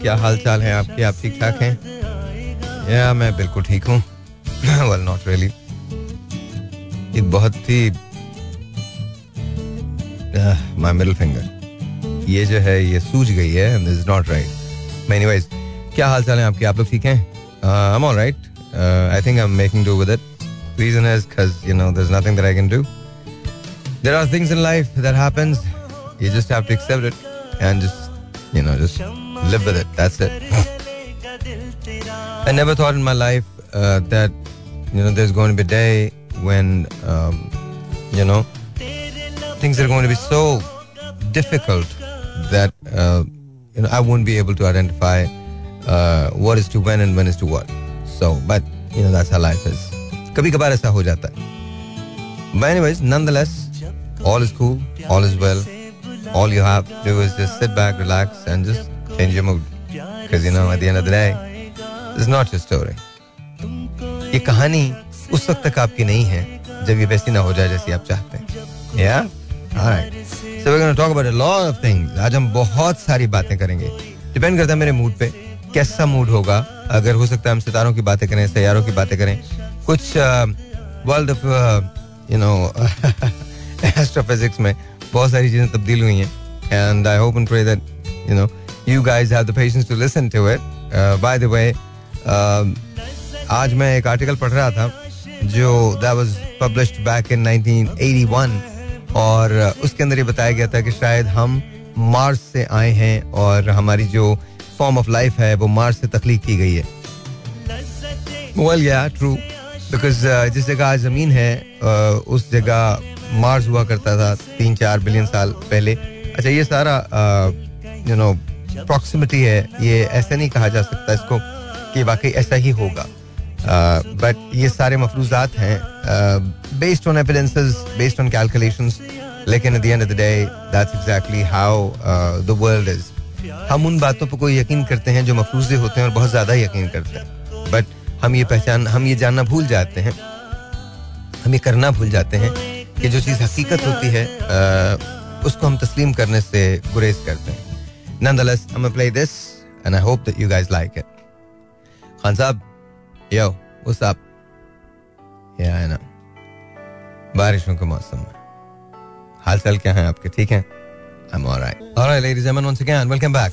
क्या हाल चाल है आपके आप ठीक ठाक हैं या मैं बिल्कुल ठीक हूँ well, not really. एक बहुत ही माई मिडल फिंगर ये जो है ये सूझ गई है and is not right anyways क्या हाल चाल है आपके आप लोग ठीक हैं I am alright I think I am making do with it reason is cuz you know there's nothing that I can do there are things in life that happens you just have to accept it and just you know just live with it that's it I never thought in my life uh, that you know there's going to be a day when um, you know things are going to be so difficult that uh, you know I won't be able to identify uh, what is to when and when is to what. So, but you know that's how life is. कभी कभार ऐसा हो जाता है. But anyways, nonetheless, all is cool, all is well. All you have to do is just sit back, relax, and just change your mood. Because you know, at the end of the day, is not your story. ये कहानी उस वक्त तक आपकी नहीं है जब ये वैसी ना हो जाए जैसी आप चाहते हैं. Yeah? Alright. So we're going to talk about a lot of things. आज हम बहुत सारी बातें करेंगे डिपेंड करता है मेरे मूड पे कैसा मूड होगा अगर हो सकता है हम सितारों की बातें करें सैारों की बातें करें कुछ world of you know astrophysics में बहुत सारी चीज़ें तब्दील हुई हैं। And I hope and pray that you know you guys have the patience to listen to it by the way आज मैं एक आर्टिकल पढ़ रहा था जो that was published back in 1981 और उसके अंदर ये बताया गया था कि शायद हम मार्स से आए हैं और हमारी जो फॉर्म ऑफ़ लाइफ है वो मार्स से तख्लीक की गई है। वेल या ट्रू बिकॉज़ जिस जगह ज़मीन है uh, उस जगह मार्स हुआ करता था, तीन चार बिलियन साल पहले। अच्छा ये सारा यू नो प्रॉक्सिमिटी है, ये ऐसा नहीं कहा जा सकता इसको कि वाकई ऐसा ही होगा। बट ये सारे मफरूजात हैं based on evidences based on calculations लेकिन at the end of the day that's exactly how the world is हम उन बातों पर कोई यकीन करते हैं जो मफरूजे होते हैं और बहुत ज़्यादा यकीन करते हैं। बट हम ये पहचान, हम ये जानना भूल जाते हैं, हम ये करना भूल जाते हैं कि जो चीज़ हकीकत होती है आ, उसको हम तस्लीम करने से गुरेज करते हैं। नंद play this and I hope that you like it Khan Sahab यो वो साहब या है ना बारिशों के मौसम में। हाल चाल क्या है आपके? ठीक हैं? I am alright alright ladies and once again welcome back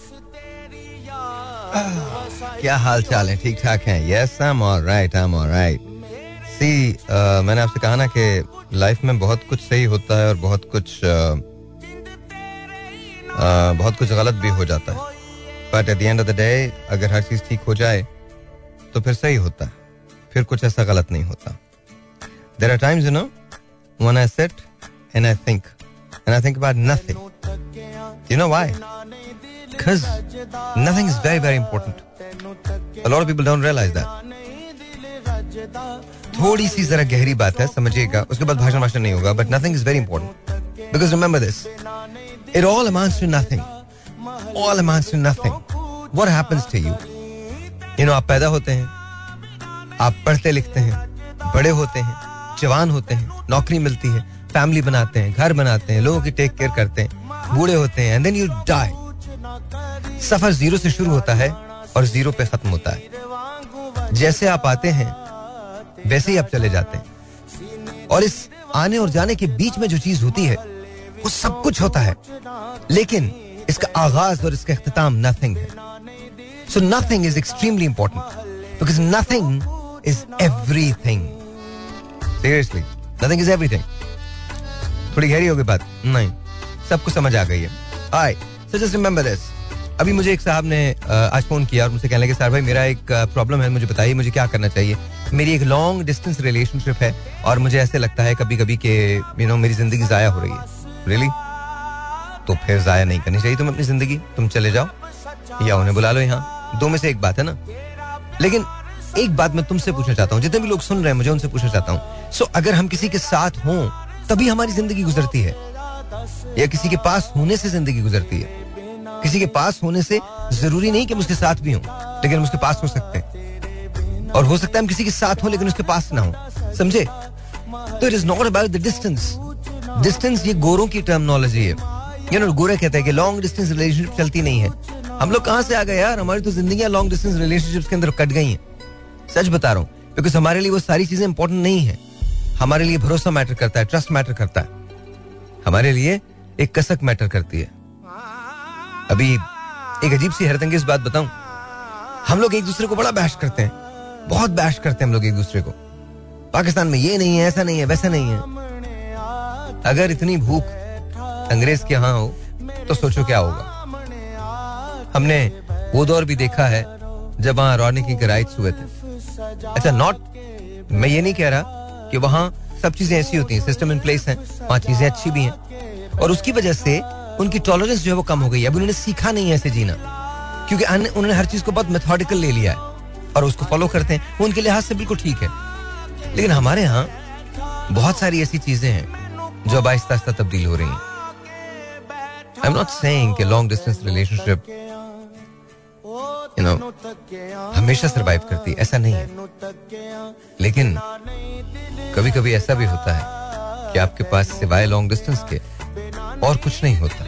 क्या हाल चाल है? ठीक ठाक है yes I am alright I am alright see मैंने आपसे कहा ना कि लाइफ में बहुत कुछ सही होता है और बहुत कुछ uh, uh, बहुत कुछ गलत भी हो जाता है। But at the end of the day अगर हर चीज़ ठीक हो जाए तो फिर सही होता है। फिर कुछ ऐसा गलत नहीं होता। There are times you know when I sit and I think and I think about nothing you know why Because nothing is very, very important. A lot of people don't realize that. थोड़ी सी जरा गहरी बात है, समझिएगा। उसके बाद भाषण भाषण नहीं होगा but nothing is very important because remember this it all amounts to nothing all amounts to nothing what happens to you you know आप पैदा होते हैं, आप पढ़ते लिखते हैं, बड़े होते हैं, जवान होते हैं, नौकरी मिलती है फैमिली बनाते हैं, घर बनाते हैं, लोगों की टेक केयर करते हैं, बूढ़े होते हैं एंड देन यू डाई सफ़र ज़ीरो से शुरू होता है और ज़ीरो पे खत्म होता है। जैसे आप आते हैं वैसे ही आप चले जाते हैं। और इस आने और जाने के बीच में जो चीज़ होती है, वो सब कुछ होता है। लेकिन इसका आगाज़ और इसका अख्ताम नथिंग है। So nothing is extremely important because nothing is everything seriously nothing is everything थोड़ी गहरी होगी बात? नहीं। सब कुछ समझ आ गई है। I so just remember this अभी मुझे एक साहब ने आज फ़ोन किया और मुझसे कहने लगे सर भाई, मेरा एक प्रॉब्लम है, मुझे बताइए, मुझे क्या करना चाहिए? मेरी एक लॉन्ग डिस्टेंस रिलेशनशिप है और मुझे ऐसे लगता है कभी कभी कि यू नो मेरी ज़िंदगी जाया हो रही है। रियली तो फिर जाया नहीं करनी चाहिए तुम अपनी ज़िंदगी। तुम चले जाओ, या उन्हें बुला लो यहाँ। दो में से एक बात है ना? लेकिन एक बात मैं तुमसे पूछना चाहता हूँ, जितने भी लोग सुन रहे हैं मुझे उनसे पूछना चाहता हूँ। सो अगर हम किसी के साथ हों, तभी हमारी ज़िंदगी गुजरती है। या किसी के पास होने से ज़िंदगी गुजरती है। किसी के पास होने से ज़रूरी नहीं कि हम उसके साथ भी हों, लेकिन हम उसके पास हो सकते हैं। और हो सकता है हम किसी के साथ हो, लेकिन उसके पास ना हो। समझे? तो it is not about the distance distance ये गोरों की टर्मिनोलॉजी है। यू नो गोरे कहते हैं कि लॉन्ग डिस्टेंस रिलेशनशिप चलती नहीं है। हम लोग कहाँ से आ गए यार? हमारी तो ज़िंदगी लॉन्ग डिस्टेंस रिलेशनशिप के अंदर कट गई हैं। सच बता रहा हूँ बिकॉज़ हमारे लिए वो सारी चीज़ें इंपॉर्टेंट नहीं है। हमारे लिए भरोसा मैटर करता है ट्रस्ट मैटर करता है। हमारे लिए एक कसक मैटर करती है। अभी एक अजीब सी हैरतंगेज बात बताऊँ। हम लोग एक दूसरे को बड़ा बैश करते हैं। बहुत बैश करते हैं हम लोग एक दूसरे को। पाकिस्तान में ये नहीं है, ऐसा नहीं है, वैसा नहीं है। अगर इतनी भूख अंग्रेज़ के यहाँ हो तो सोचो क्या होगा। हमने वो दौर भी देखा है, जब वहाँ रौनकी की राइट्स हुए थे। अच्छा नॉट मैं ये नहीं कह रहा कि वहाँ सब चीज़ें ऐसी होती हैं सिस्टम इन प्लेस है, वहाँ चीज़ें अच्छी भी हैं। और उसकी वजह से उनकी टॉलरेंस जो है वो कम हो गई है। अब उन्होंने सीखा नहीं है ऐसे जीना। क्योंकि उन्होंने हर चीज़ को बहुत मेथोडिकल ले लिया है और उसको फॉलो करते हैं। वो उनके लिहाज से बिल्कुल ठीक है। लेकिन हमारे यहाँ बहुत सारी ऐसी चीज़ें हैं जो अब आहिस्ता आहिस्ता तब्दील हो रही हैं। I am not saying long distance relationship you know हमेशा सरवाइव करती है। ऐसा नहीं है। लेकिन कभी कभी ऐसा भी होता है कि आपके पास सिवाय लॉन्ग डिस्टेंस के और कुछ नहीं होता।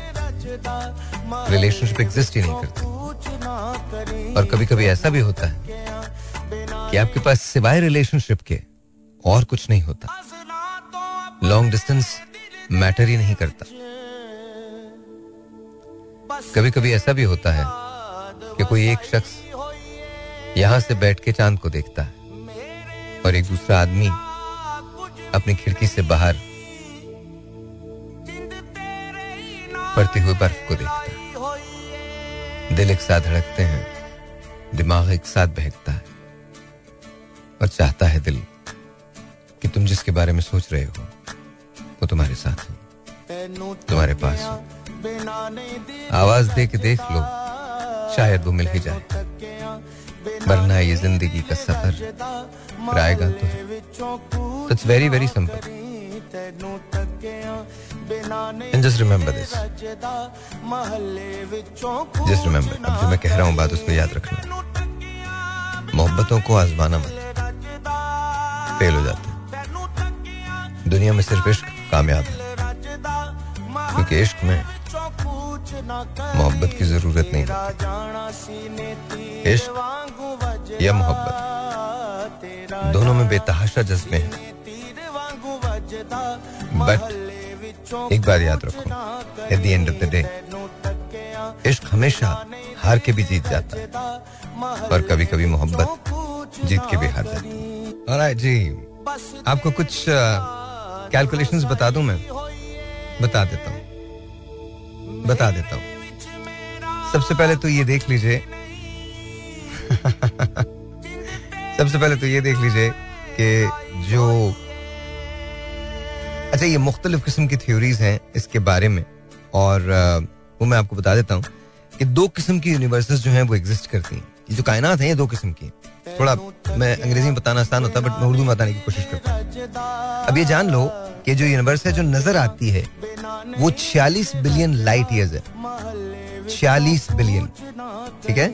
रिलेशनशिप एग्जिस्ट ही नहीं करती। और कभी कभी ऐसा भी होता है कि आपके पास सिवाय रिलेशनशिप के और कुछ नहीं होता। लॉन्ग डिस्टेंस मैटर ही नहीं करता। कभी कभी ऐसा भी होता है कि कोई एक शख्स यहाँ से बैठ के चाँद को देखता है और एक दूसरा आदमी अपनी खिड़की से बाहर पड़ती हुई बर्फ़ को देखता दिल एक साथ धड़कते हैं, दिमाग एक साथ बहकता है और चाहता है दिल कि तुम जिसके बारे में सोच रहे हो, वो तुम्हारे साथ हो, तुम्हारे पास हो। आवाज़ दे के देख लो, शायद वो मिल ही जाए। वरना ये ज़िंदगी का सफ़र आएगा तो it's very very simple And just remember this. Just remember. अब जो मैं कह रहा हूँ बात उसको याद रखना। मोहब्बतों को आजमाना मत। फेल हो जाते। दुनिया में सिर्फ़ इश्क कामयाब है। क्योंकि इश्क में मोहब्बत की ज़रूरत नहीं इश्क या मोहब्बत। दोनों में बेतहाशा जज्बे हैं। बट एक बार याद रखो at the end of the day इश्क हमेशा हार के भी जीत जाता और कभी कभी मोहब्बत जीत के भी हार जाती है। जी आपको कुछ कैलकुलेशंस uh, बता दूँ मैं? बता देता हूँ। बता देता हूँ। सबसे पहले तो ये देख लीजिए। सबसे पहले तो ये देख लीजिए कि जो अच्छा ये मुख्तलिफ़ किस्म की थ्योरीज हैं इसके बारे में। और वो मैं आपको बता देता हूँ कि दो किस्म की यूनिवर्सेस जो हैं वो एग्जिस्ट करती हैं। ये जो कायनात है, ये दो किस्म की थोड़ा मैं अंग्रेज़ी में बताना आसान होता है बट मैं उर्दू में बताने की कोशिश करता हूँ। अब ये जान लो कि जो यूनिवर्स है, जो नज़र आती है, वो छियालीस बिलियन लाइट ईयर्स है। छियालीस बिलियन ठीक है?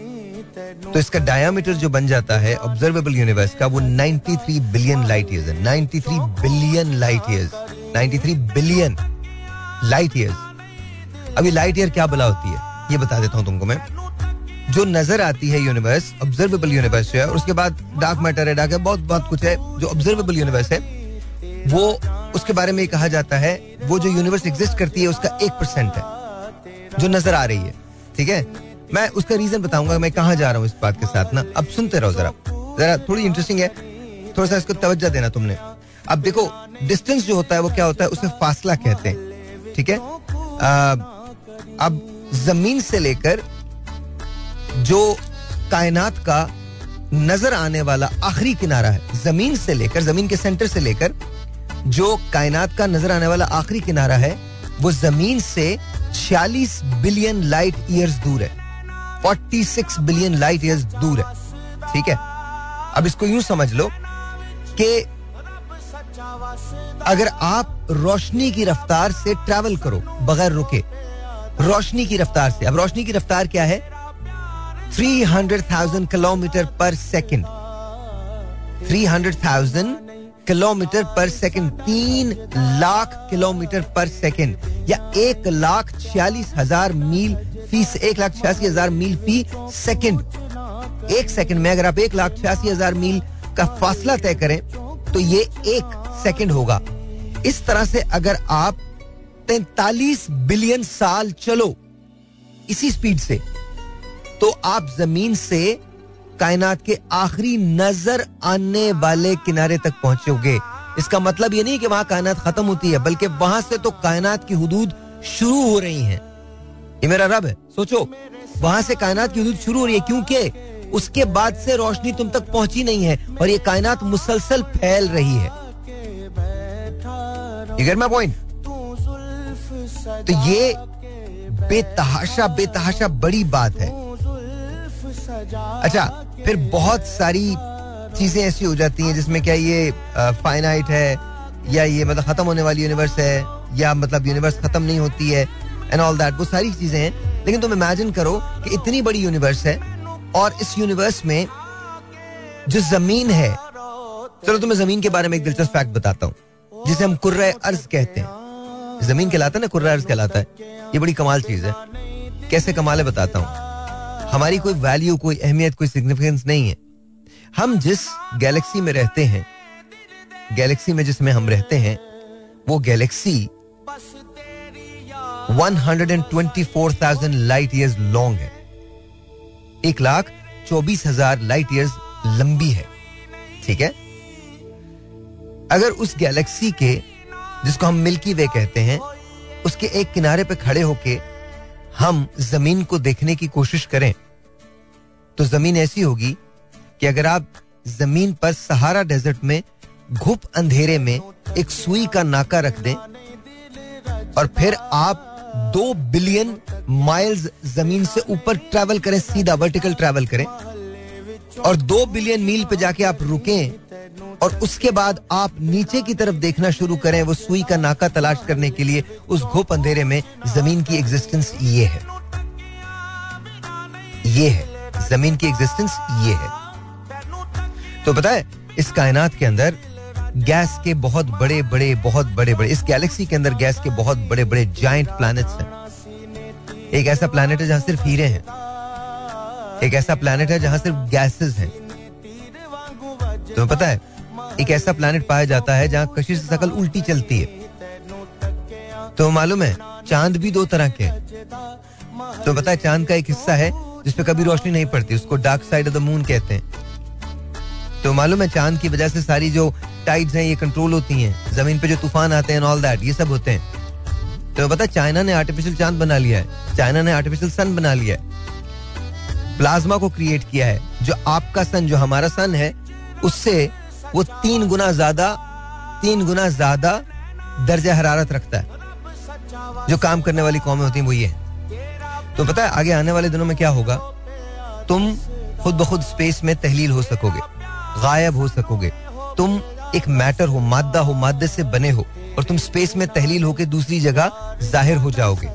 तो इसका डायामीटर जो बन जाता है ऑब्जर्वेबल यूनिवर्स का, वो 93 बिलियन लाइट ईयर्स है। 93 billion light years 93 billion light years अभी लाइट ईयर क्या बला होती है? ये बता देता हूँ तुमको मैं। जो नज़र आती है यूनिवर्स ऑब्जर्वेबल यूनिवर्स जो है उसके बाद डार्क मैटर है डार्क है, बहुत बहुत कुछ है, जो ऑब्जर्वेबल यूनिवर्स है, वो उसके बारे में कहा जाता है, वो जो यूनिवर्स एग्जिस्ट करती है, उसका एक परसेंट है, जो नज़र आ रही है, ठीक है? मैं उसका रीजन बताऊँगा, मैं कहा जा रहा हूँ इस बात के साथ ना? अब सुनते रहो जरा। जरा थोड़ी इंटरेस्टिंग है, थोड़ा सा इसको तवज्जा देना तुमने। अब देखो डिस्टेंस जो होता है, वो क्या होता है, उसे फासला कहते हैं, ठीक है? अब ज़मीन से लेकर जो कायनात का नज़र आने वाला आखिरी किनारा है, ज़मीन से लेकर, ज़मीन के सेंटर से लेकर, जो कायनात का नज़र आने वाला आखिरी किनारा है, वो ज़मीन से 46 बिलियन लाइट ईयर्स दूर है। 46 बिलियन लाइट ईयर्स दूर है, ठीक है? अब इसको यूँ समझ लो कि अगर आप रोशनी की रफ्तार से ट्रैवल करो बगैर रुके। रोशनी की रफ्तार से। अब रोशनी की रफ्तार क्या है? 300,000 किलोमीटर पर सेकंड 300,000 किलोमीटर पर सेकंड तीन लाख किलोमीटर पर सेकंड या एक लाख छियालीस हज़ार मील फ़ी एक लाख छियासी हज़ार मील फ़ी सेकंड एक सेकंड में अगर आप एक लाख छियासी हज़ार मील का फासला तय करें तो ये एक सेकंड होगा। इस तरह से अगर आप तैतालीस बिलियन साल चलो इसी स्पीड से तो आप ज़मीन से कायनात के आखिरी नज़र आने वाले किनारे तक पहुंचोगे। इसका मतलब ये नहीं कि वहाँ कायनात खत्म होती है, बल्कि वहाँ से तो कायनात की हदूद शुरू हो रही हैं। ये मेरा रब है, सोचो, वहाँ से कायनात की हदूद शुरू हो रही है क्योंकि उसके बाद से रोशनी तुम तक पहुँची नहीं है और ये कायनात मुसलसल फैल रही है। पॉइंट तो ये बेतहाशा बेतहाशा बड़ी बात है। अच्छा फिर बहुत सारी चीज़ें ऐसी हो जाती हैं जिसमें क्या ये फाइनाइट है, या ये मतलब खत्म होने वाली यूनिवर्स है, या मतलब यूनिवर्स खत्म नहीं होती है एंड ऑल दैट वो सारी चीज़ें हैं। लेकिन तुम इमेजिन करो कि इतनी बड़ी यूनिवर्स है, और इस यूनिवर्स में जो ज़मीन है, चलो तुम्हें ज़मीन के बारे में एक दिलचस्प फैक्ट बताता हूँ। जिसे हम कुर्र अर्ज़ कहते हैं। ज़मीन कहलाता है ना कुर्र अर्ज़ कहलाता है। ये बड़ी कमाल चीज़ है। कैसे कमाल है बताता हूँ। हमारी कोई वैल्यू कोई अहमियत कोई सिग्निफिकेंस नहीं है। हम जिस गैलेक्सी में रहते हैं गैलेक्सी में जिसमें हम रहते हैं वो गैलेक्सी 124,000 लाइट ईयर्स लॉन्ग है। एक लाख चौबीस हज़ार लाइट ईयर्स लंबी है। ठीक है? अगर उस गैलेक्सी के, जिसको हम मिल्की वे कहते हैं, उसके एक किनारे पे खड़े होके हम ज़मीन को देखने की कोशिश करें तो ज़मीन ऐसी होगी कि अगर आप ज़मीन पर सहारा डेजर्ट में, घुप अंधेरे में एक सुई का नाका रख दें, और फिर आप दो बिलियन माइल्स ज़मीन से ऊपर ट्रैवल करें, सीधा वर्टिकल ट्रैवल करें, और दो बिलियन मील पे जाके आप रुकें और उसके बाद आप नीचे की तरफ़ देखना शुरू करें वो सुई का नाका तलाश करने के लिए उस घोप अंधेरे में ज़मीन की एग्जिस्टेंस ये है। ये है। ज़मीन की एग्जिस्टेंस ये है। तो है इस कायनात के अंदर गैस के बहुत बड़े बड़े, बहुत बड़े बड़े, इस गैलेक्सी के अंदर गैस के बहुत बड़े बड़े जाइंट प्लैनेट्स हैं। एक ऐसा प्लैनेट है जहाँ सिर्फ़ हीरे हैं। एक ऐसा प्लैनेट है जहाँ सिर्फ़ गैसेस हैं। तुम्हें पता है, एक ऐसा प्लैनेट पाया जाता है जहाँ कशिश शकल उल्टी चलती है। तो मालूम है, चाँद भी दो तरह के तो पता है, चाँद का एक हिस्सा है जिसपे कभी रोशनी नहीं पड़ती, उसको dark side of the moon कहते हैं। तो मालूम है, चाँद की वजह से सारी जो टाइड्स हैं, ये कंट्रोल होती हैं। ज़मीन पे जो तूफ़ान आते हैं ऑल दैट ये सब होते हैं। तो पता चाइना ने आर्टिफिशियल चाँद बना लिया है। चाइना ने आर्टिफिशियल सन बना लिया है। प्लाज्मा को क्रिएट किया है, जो आपका सन जो हमारा सन है उससे वो तीन गुना ज़्यादा, तीन गुना ज़्यादा दर्जा हरारत रखता है। जो काम करने वाली कौमें होती हैं वो ये तो पता है, आगे आने वाले दिनों में क्या होगा? तुम खुद ब खुद स्पेस में तहलील हो सकोगे, गायब हो सकोगे। तुम एक मैटर हो, मादा हो, मादे से बने हो और तुम स्पेस में तहलील होकर दूसरी जगह ज़ाहिर हो जाओगे।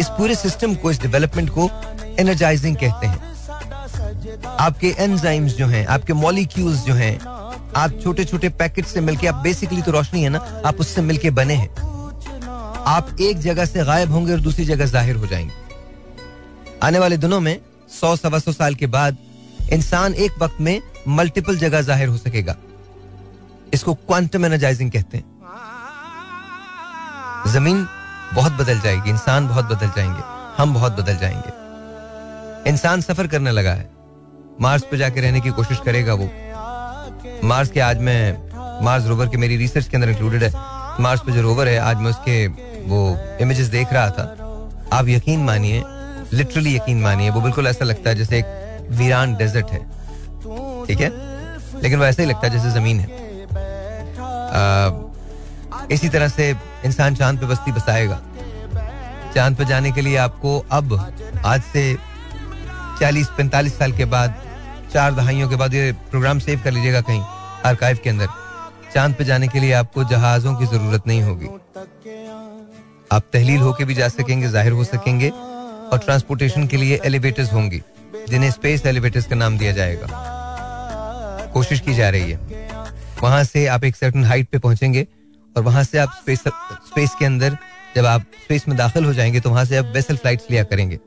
इस पूरे सिस्टम को, इस डेवलपमेंट को एनर्जाइजिंग कहते हैं। आपके एंजाइम्स जो हैं, आपके मॉलिक्यूल्स जो हैं, आप छोटे छोटे पैकेट से मिलके, आप बेसिकली तो रोशनी है ना, आप उससे मिलके बने हैं। आप एक जगह से गायब होंगे और दूसरी जगह ज़ाहिर हो जाएँगे। आने वाले दिनों में, सौ, सवा सौ साल के बाद, इंसान एक वक्त में मल्टीपल जगह ज़ाहिर हो सकेगा। इसको क्वांटम एनर्जाइजिंग कहते हैं। ज़मीन बहुत बदल जाएगी, इंसान बहुत बदल जाएँगे, हम बहुत बदल जाएँगे। इंसान सफ़र करने लगा है। मार्स पे जाके रहने की कोशिश करेगा वो। मार्स के आज मैं मार्स रोवर के मेरी रिसर्च के अंदर इंक्लूडेड है। मार्स पे जो रोवर है आज मैं उसके वो इमेजेस देख रहा था। आप यकीन मानिए लिटरली यकीन मानिए वो बिल्कुल ऐसा लगता है जैसे एक वीरान डेजर्ट है। ठीक है? लेकिन वो ऐसा ही लगता है जैसे ज़मीन है। आ, इसी तरह से इंसान चाँद पे बस्ती बसाएगा। चाँद पे जाने के लिए आपको अब आज से 40-45 साल के बाद चार दहाइयों के बाद ये प्रोग्राम सेव कर लीजिएगा कहीं आर्काइव के अंदर। चाँद पे जाने के लिए आपको जहाजों की ज़रूरत नहीं होगी। आप तहलील होके भी जा सकेंगे, ज़ाहिर हो सकेंगे, और ट्रांसपोर्टेशन के लिए एलिवेटर्स होंगी, जिन्हें स्पेस एलिवेटर्स का नाम दिया जाएगा। कोशिश की जा रही है। वहाँ से आप एक सर्टन हाइट पे पहुँचेंगे, और वहाँ से आप स्पेस स्पेस के अंदर जब आप स्पेस में दाखिल हो जाएँगे तो वहाँ से आप वेसल फ्लाइट्स लिया करेंगे,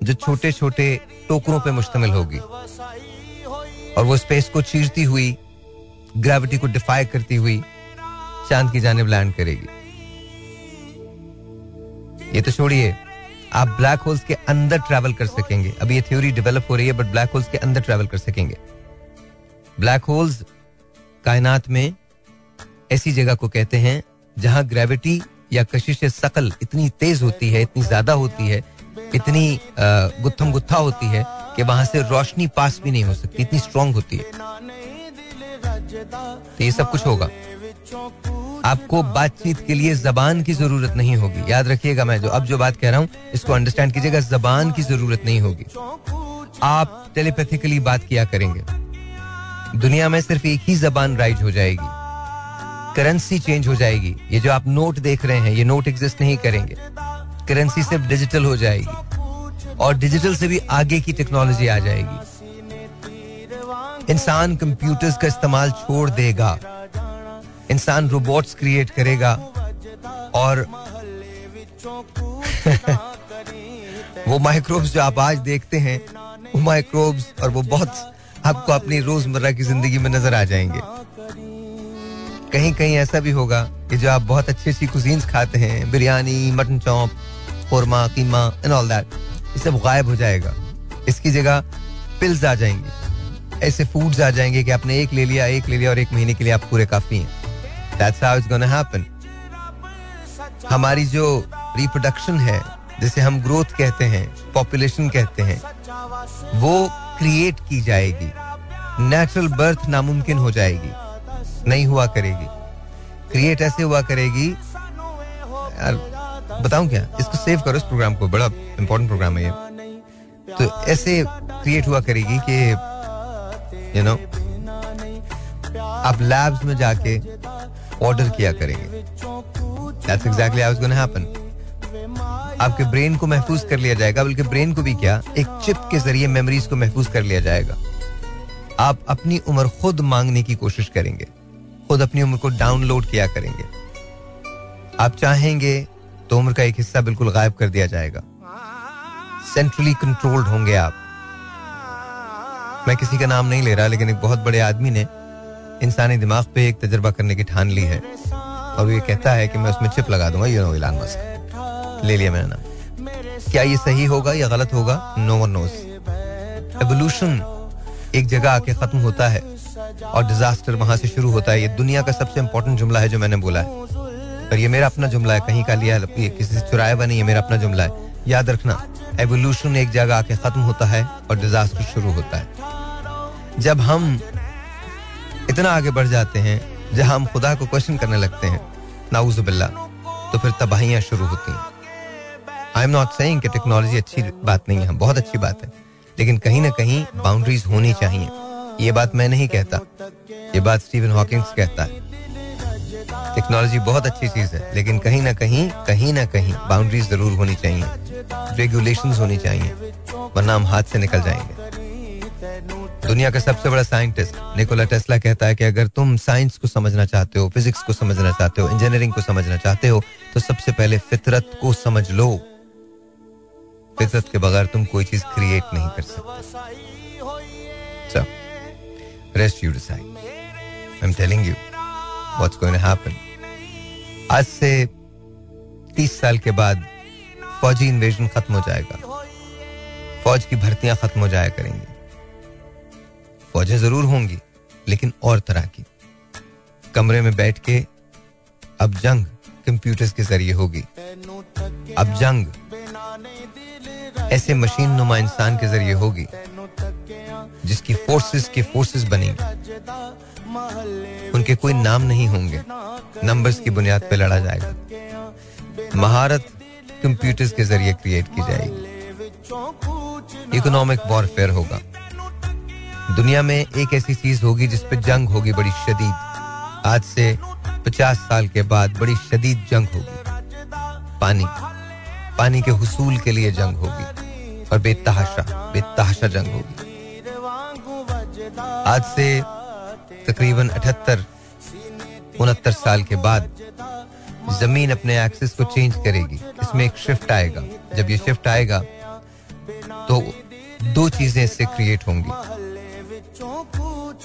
जो छोटे छोटे टोकरों पे मुश्तमिल होगी। और वो स्पेस को चीरती हुई ग्रेविटी को डिफाई करती हुई, चाँद की जानब लैंड करेगी। ये तो छोड़िए, आप ब्लैक होल्स के अंदर ट्रैवल कर सकेंगे। अभी ये थ्योरी डेवलप हो रही है बट ब्लैक होल्स के अंदर ट्रैवल कर सकेंगे। ब्लैक होल्स कायनात में ऐसी जगह को कहते हैं, जहाँ ग्रेविटी या कशिश सकल इतनी तेज होती है, इतनी ज़्यादा होती है, इतनी गुत्थम गुत्था होती है कि वहाँ से रोशनी पास भी नहीं हो सकती, इतनी स्ट्रांग होती है। तो ये सब कुछ होगा। आपको बातचीत के लिए जबान की ज़रूरत नहीं होगी। याद रखिएगा मैं जो, अब जो बात कह रहा हूँ, इसको अंडरस्टैंड कीजिएगा, जबान की ज़रूरत नहीं होगी। आप टेलीपैथिकली बात किया करेंगे। दुनिया में सिर्फ़ एक ही जबान राइज हो जाएगी। करेंसी चेंज हो जाएगी। ये जो आप नोट देख रहे हैं, ये नोट एग्जिस्ट नहीं करेंगे। करेंसी सिर्फ़ डिजिटल हो जाएगी। और डिजिटल से भी आगे की टेक्नोलॉजी आ जाएगी। इंसान कंप्यूटर्स का इस्तेमाल छोड़ देगा। इंसान रोबोट्स क्रिएट करेगा और वो माइक्रोब्स जो आप आज देखते हैं, वो माइक्रोब्स और वो बहुत आपको अपनी रोज़मर्रा की ज़िंदगी में नज़र आ जाएँगे। कहीं कहीं ऐसा भी होगा कि जो आप बहुत अच्छी अच्छी कुजीन्स खाते हैं, biryani mutton chop korma keema and all that सब गायब हो जाएगा। इसकी जगह पिल्स आ जाएँगी। ऐसे फूड्स आ जाएँगे कि आपने एक ले लिया, एक ले लिया और एक महीने के लिए आप पूरे काफ़ी हैं। That's how it's gonna happen. हमारी जो रिप्रोडक्शन है, जिसे हम ग्रोथ कहते हैं पॉपुलेशन कहते हैं, वो क्रिएट की जाएगी। नेचुरल बर्थ नामुमकिन हो जाएगी। नहीं हुआ करेगी। क्रिएट ऐसे हुआ करेगी। यार बताऊँ क्या? इसको सेव करो इस प्रोग्राम को, बड़ा इंपॉर्टेंट प्रोग्राम है ये। तो ऐसे क्रिएट हुआ करेगी कि यू नो आप लैब्स में जाके ऑर्डर किया करेंगे। Exactly how it's going to happen. आपके ब्रेन को महफूज कर लिया जाएगा, बल्कि ब्रेन को भी क्या? एक चिप के ज़रिए मेमोरीज को महफूज कर लिया जाएगा। आप अपनी उम्र खुद मांगने की कोशिश करेंगे। खुद अपनी उम्र को डाउनलोड किया करेंगे। आप चाहेंगे तो उम्र का एक हिस्सा बिल्कुल गायब कर दिया जाएगा। सेंट्रली कंट्रोल्ड होंगे आप। मैं किसी का नाम नहीं ले रहा, लेकिन एक बहुत बड़े आदमी ने इंसानी दिमाग पे एक तजर्बा करने की ठान ली है। और ये कहता है कि मैं उसमें चिप लगा दूँगा यू नो इलान मस्क ले लिया मैंने नाम क्या ये सही होगा या गलत होगा? नो वन नोस एवोल्यूशन एक जगह आके खत्म होता है और डिजास्टर वहाँ से शुरू होता है। ये दुनिया का सबसे इंपॉर्टेंट जुमला है जो मैंने बोला है। पर ये मेरा अपना जुमला है, कहीं का लिया है किसी से चुराया हुआ नहीं है, मेरा अपना जुमला है। याद रखना एवोल्यूशन एक जगह आके खत्म होता है और डिजास्टर शुरू होता है। जब हम इतना आगे बढ़ जाते हैं जहाँ हम खुदा को क्वेश्चन करने लगते हैं नाउजुबिल्ला तो फिर तबाहियाँ शुरू होती हैं। आई एम नॉट सेइंग कि टेक्नोलॉजी अच्छी बात नहीं है, बहुत अच्छी बात है, लेकिन कहीं ना कहीं बाउंड्रीज होनी चाहिए। ये बात मैं नहीं कहता, ये बात स्टीवन हॉकिंग्स कहता है। टेक्नोलॉजी बहुत अच्छी चीज़ है, लेकिन कहीं ना कहीं कहीं ना कहीं बाउंड्रीज ज़रूर होनी चाहिए। रेगुलेशन होनी चाहिए, वरना हम हाथ से निकल जाएँगे। दुनिया का सबसे बड़ा साइंटिस्ट निकोला टेस्ला कहता है कि अगर तुम साइंस को समझना चाहते हो फिजिक्स को समझना चाहते हो इंजीनियरिंग को समझना चाहते हो तो सबसे पहले फितरत को समझ लो। फितरत के बगैर तुम कोई चीज़ क्रिएट नहीं कर सकते। Rest you decide I am telling you what's going to happen आज से तीस साल के बाद फौजी इन्वेजन खत्म हो जाएगा। फौज की भर्तियाँ खत्म हो जाया करेंगी। फौजें ज़रूर होंगी, लेकिन और तरह की। कमरे में बैठ के अब जंग कंप्यूटर्स के ज़रिए होगी। अब जंग ऐसे मशीन नुमा इंसान के ज़रिए होगी, जिसकी फोर्सेस के फोर्सेस बनेंगे। उनके कोई नाम नहीं होंगे। नंबर्स की बुनियाद पर लड़ा जाएगा। महारत कंप्यूटर्स के ज़रिए क्रिएट की जाएगी। इकोनॉमिक वॉरफेयर होगा। दुनिया में एक ऐसी चीज़ होगी जिस पर जंग होगी, बड़ी शदीद। आज से पचास साल के बाद बड़ी शदीद जंग होगी। पानी। पानी के हुसूल के लिए जंग होगी। और बेतहाशा बेतहाशा जंग होगी। आज से तकरीबन अठहत्तर, उनहत्तर साल के बाद ज़मीन अपने एक्सिस को चेंज करेगी। इसमें एक शिफ्ट आएगा। जब ये शिफ्ट आएगा तो दो चीज़ें इससे क्रिएट होंगी।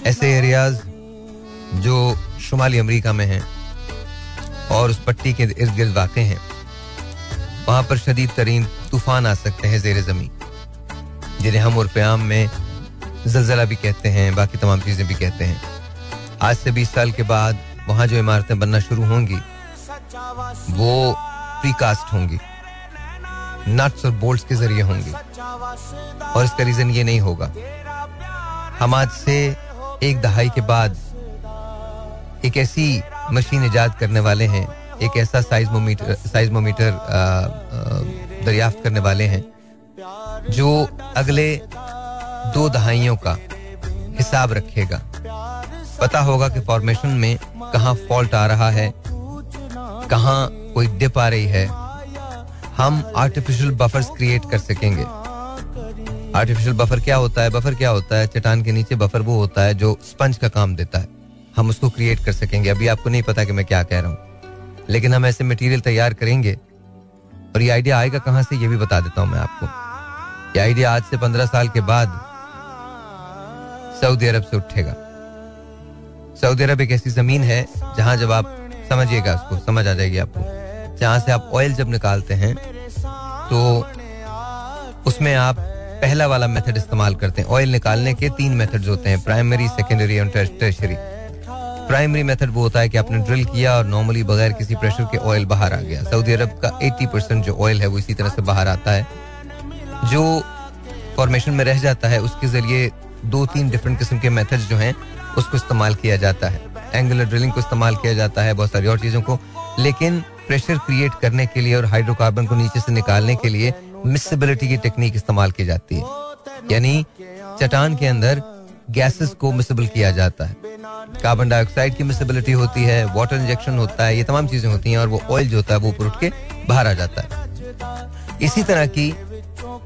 ऐसे एरियाज़ जो शुमाली अमेरिका में हैं और उस पट्टी के इर्द गिर्द वाक़ हैं, वहाँ पर शदीद तरीन तूफ़ान आ सकते हैं जेर ज़मीन, जिन्हें हम उर्फ़ आम में जलजला भी कहते हैं, बाकी तमाम चीज़ें भी कहते हैं। आज से बीस साल के बाद वहाँ जो इमारतें बनना शुरू होंगी, वो प्रीकास्ट होंगी। नट्स और बोल्ट्स के ज़रिए होंगी। और इसका रीजन ये नहीं होगा। हम आज से एक दहाई के बाद एक ऐसी मशीन ईजाद करने वाले हैं, एक ऐसा साइजमोमीटर साइजमोमीटर दरियाफ्त करने वाले हैं, जो अगले दो दहाइयों का हिसाब रखेगा। पता होगा कि फॉर्मेशन में कहाँ फॉल्ट आ रहा है, कहाँ कोई डिप आ रही है। हम आर्टिफिशियल बफर्स क्रिएट कर सकेंगे। आर्टिफिशियल बफर क्या होता है? बफर क्या होता है? चट्टान के नीचे बफर वो होता है जो स्पंज का काम देता है। हम उसको क्रिएट कर सकेंगे। अभी आपको नहीं पता कि मैं क्या कह रहा हूँ। लेकिन हम ऐसे मटेरियल तैयार करेंगे। और ये आइडिया आएगा कहाँ से, ये भी बता देता हूँ मैं आपको। ये आइडिया आज से पंद्रह साल के बाद सऊदी अरब से उठेगा। सऊदी अरब एक ऐसी ज़मीन है जहाँ जब आप समझिएगा उसको, समझ आ जाएगी आपको। जहाँ से आप ऑयल जब निकालते हैं तो उसमें आप पहला वाला मेथड इस्तेमाल करते हैं। ऑयल निकालने के तीन मेथड्स होते हैं प्राइमरी सेकेंडरी और टर्शरी प्राइमरी मेथड वो होता है कि आपने ड्रिल किया और नॉर्मली बगैर किसी प्रेशर के ऑयल बाहर आ गया। सऊदी अरब का 80 परसेंट जो ऑयल है वो इसी तरह से बाहर आता है। जो फॉर्मेशन में रह जाता है, उसके ज़रिए दो तीन डिफरेंट किस्म के मेथड्स जो हैं उसको इस्तेमाल किया जाता है। एंगुलर ड्रिलिंग को इस्तेमाल किया जाता है बहुत सारी और चीज़ों को। लेकिन प्रेशर क्रिएट करने के लिए और हाइड्रोकार्बन को नीचे से निकालने के लिए मिसिबिलिटी की टेक्निक इस्तेमाल की जाती है। यानी चट्टान के अंदर गैसेस को मिसिबल किया जाता है। कार्बन डाइऑक्साइड की मिसिबिलिटी होती है वाटर इंजेक्शन होता है, ये तमाम चीज़ें होती हैं और वो ऑयल जो होता है वो ऊपर उठ के बाहर आ जाता है। इसी तरह की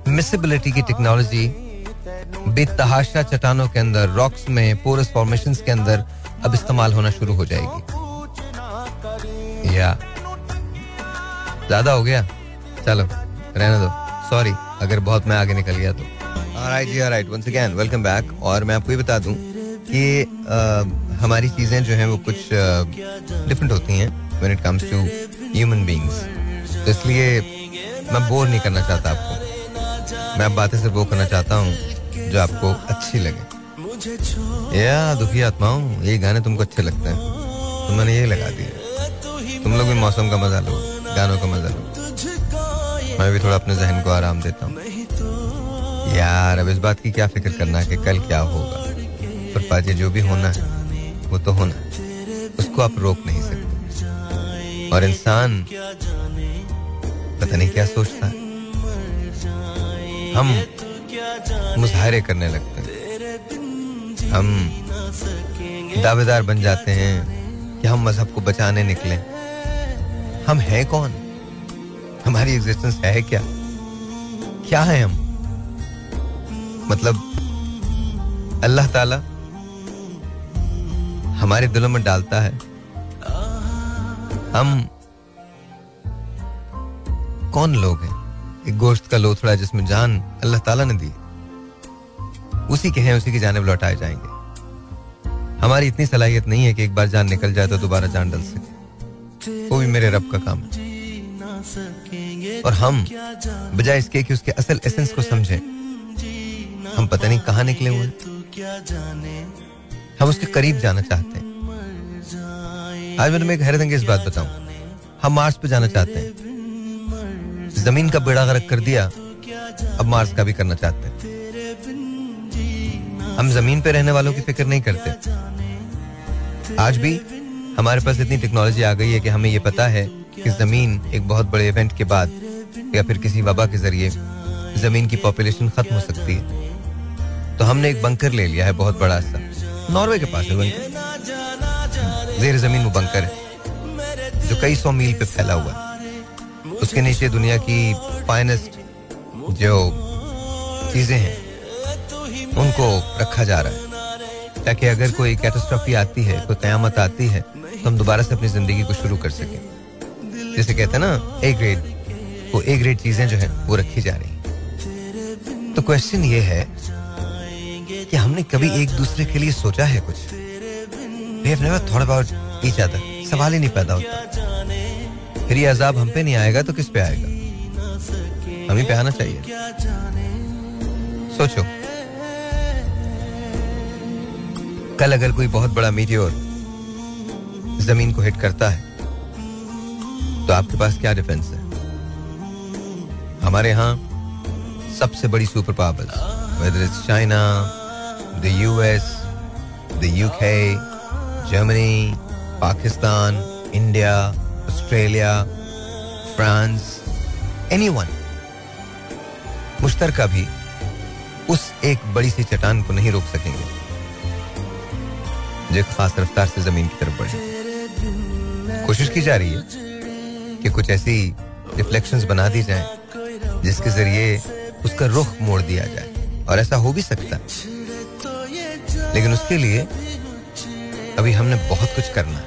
मिसिबिलिटी की टेक्नोलॉजी बेतहाशा चट्टानों के अंदर रॉक्स में पोरस फॉर्मेशन के अंदर अब इस्तेमाल होना शुरू हो जाएगी। या। ज़्यादा हो गया? चलो रहने दो। सॉरी अगर बहुत मैं आगे निकल गया तो। राइट जी right once again welcome back और मैं आपको ये बता दूँ कि आ, हमारी चीज़ें जो हैं वो कुछ डिफरेंट होती हैं when it comes to human beings तो इसलिए मैं बोर नहीं करना चाहता आपको। मैं बातें से वो करना चाहता हूँ जो आपको अच्छी लगे। या दुखी आत्माओं, ये गाने तुमको अच्छे लगते हैं। तो मैंने ये लगा दिया तुम लोग भी मौसम का मज़ा लो, गानों का मज़ा लो। मैं भी थोड़ा अपने जहन को आराम देता हूँ। यार, अब इस बात की क्या फ़िक्र करना है कि कल क्या होगा? पर पाजे जो भी होना है, वो तो होना है। उसको आप रोक नहीं सकते। और इंसान पता नहीं क्या सोचता है। हम मुजाहरे करने लगते हैं। हम दावेदार बन जाते हैं कि हम मज़हब को बचाने निकले। हम हैं कौन? हमारी एग्जिस्टेंस है क्या? क्या है हम? मतलब अल्लाह ताला हमारे दिलों में डालता है। हम कौन लोग हैं? एक गोश्त का लोथड़ा जिसमें जान अल्लाह ताला ने दी। उसी के हैं, उसी की जानब लौटाए जाएँगे। हमारी इतनी सलाहियत नहीं है कि एक बार जान निकल जाए तो दोबारा जान डल सके। वो भी मेरे रब का काम है और हम, बजाय इसके कि उसके असल एसेंस को समझें, हम पता नहीं कहाँ निकले हुए हम उसके करीब जाना चाहते हैं। आज मैं तुम्हें एक हैरत इस बात बताऊँ। हम मार्स पे जाना चाहते हैं। ज़मीन का बेड़ा गर्क कर दिया, अब मार्स का भी करना चाहते हैं। हम ज़मीन पे रहने वालों की फ़िक्र नहीं करते। आज भी हमारे पास इतनी टेक्नोलॉजी आ गई है कि हमें ये पता है कि ज़मीन एक बहुत बड़े इवेंट के बाद या फिर किसी वबा के ज़रिए ज़मीन की पॉपुलेशन खत्म हो सकती है। तो हमने एक बंकर ले लिया है बहुत बड़ा सा। नॉर्वे के पास है बंकर जेर ज़मीन वो बंकर है, जो कई सौ मील पे फैला हुआ है। उसके नीचे दुनिया की फाइनेस्ट जो चीज़ें हैं उनको रखा जा रहा है। ताकि अगर कोई कैटास्ट्रॉफी आती है, कोई कयामत आती है तो हम दोबारा से अपनी ज़िंदगी को शुरू कर सकें। जैसे कहते हैं ना ए ग्रेड वो ए ग्रेड चीज़ें जो है, वो रखी जा रही तो क्वेश्चन ये है कि हमने कभी एक दूसरे के लिए सोचा है कुछ? Thought about each other. सवाल ही नहीं पैदा होता। फिर ये अजाब हम पे नहीं आएगा तो किस पे आएगा? हमें पे आना चाहिए। सोचो। कल अगर कोई बहुत बड़ा मीटियोर ज़मीन को हिट करता है तो आपके पास क्या डिफेंस है? हमारे यहाँ सबसे बड़ी superpower whether it's China the US the UK Germany Pakistan India Australia France anyone मुश्तरका भी उस एक बड़ी सी चट्टान को नहीं रोक सकेंगे। जो खास रफ्तार से ज़मीन की तरफ़ बढ़े। कोशिश की जा रही है कि कुछ ऐसी रिफ्लेक्शंस बना दी जाएँ, जिसके ज़रिए उसका रुख मोड़ दिया जाए। और ऐसा हो भी सकता है। लेकिन उसके लिए अभी हमने बहुत कुछ करना है।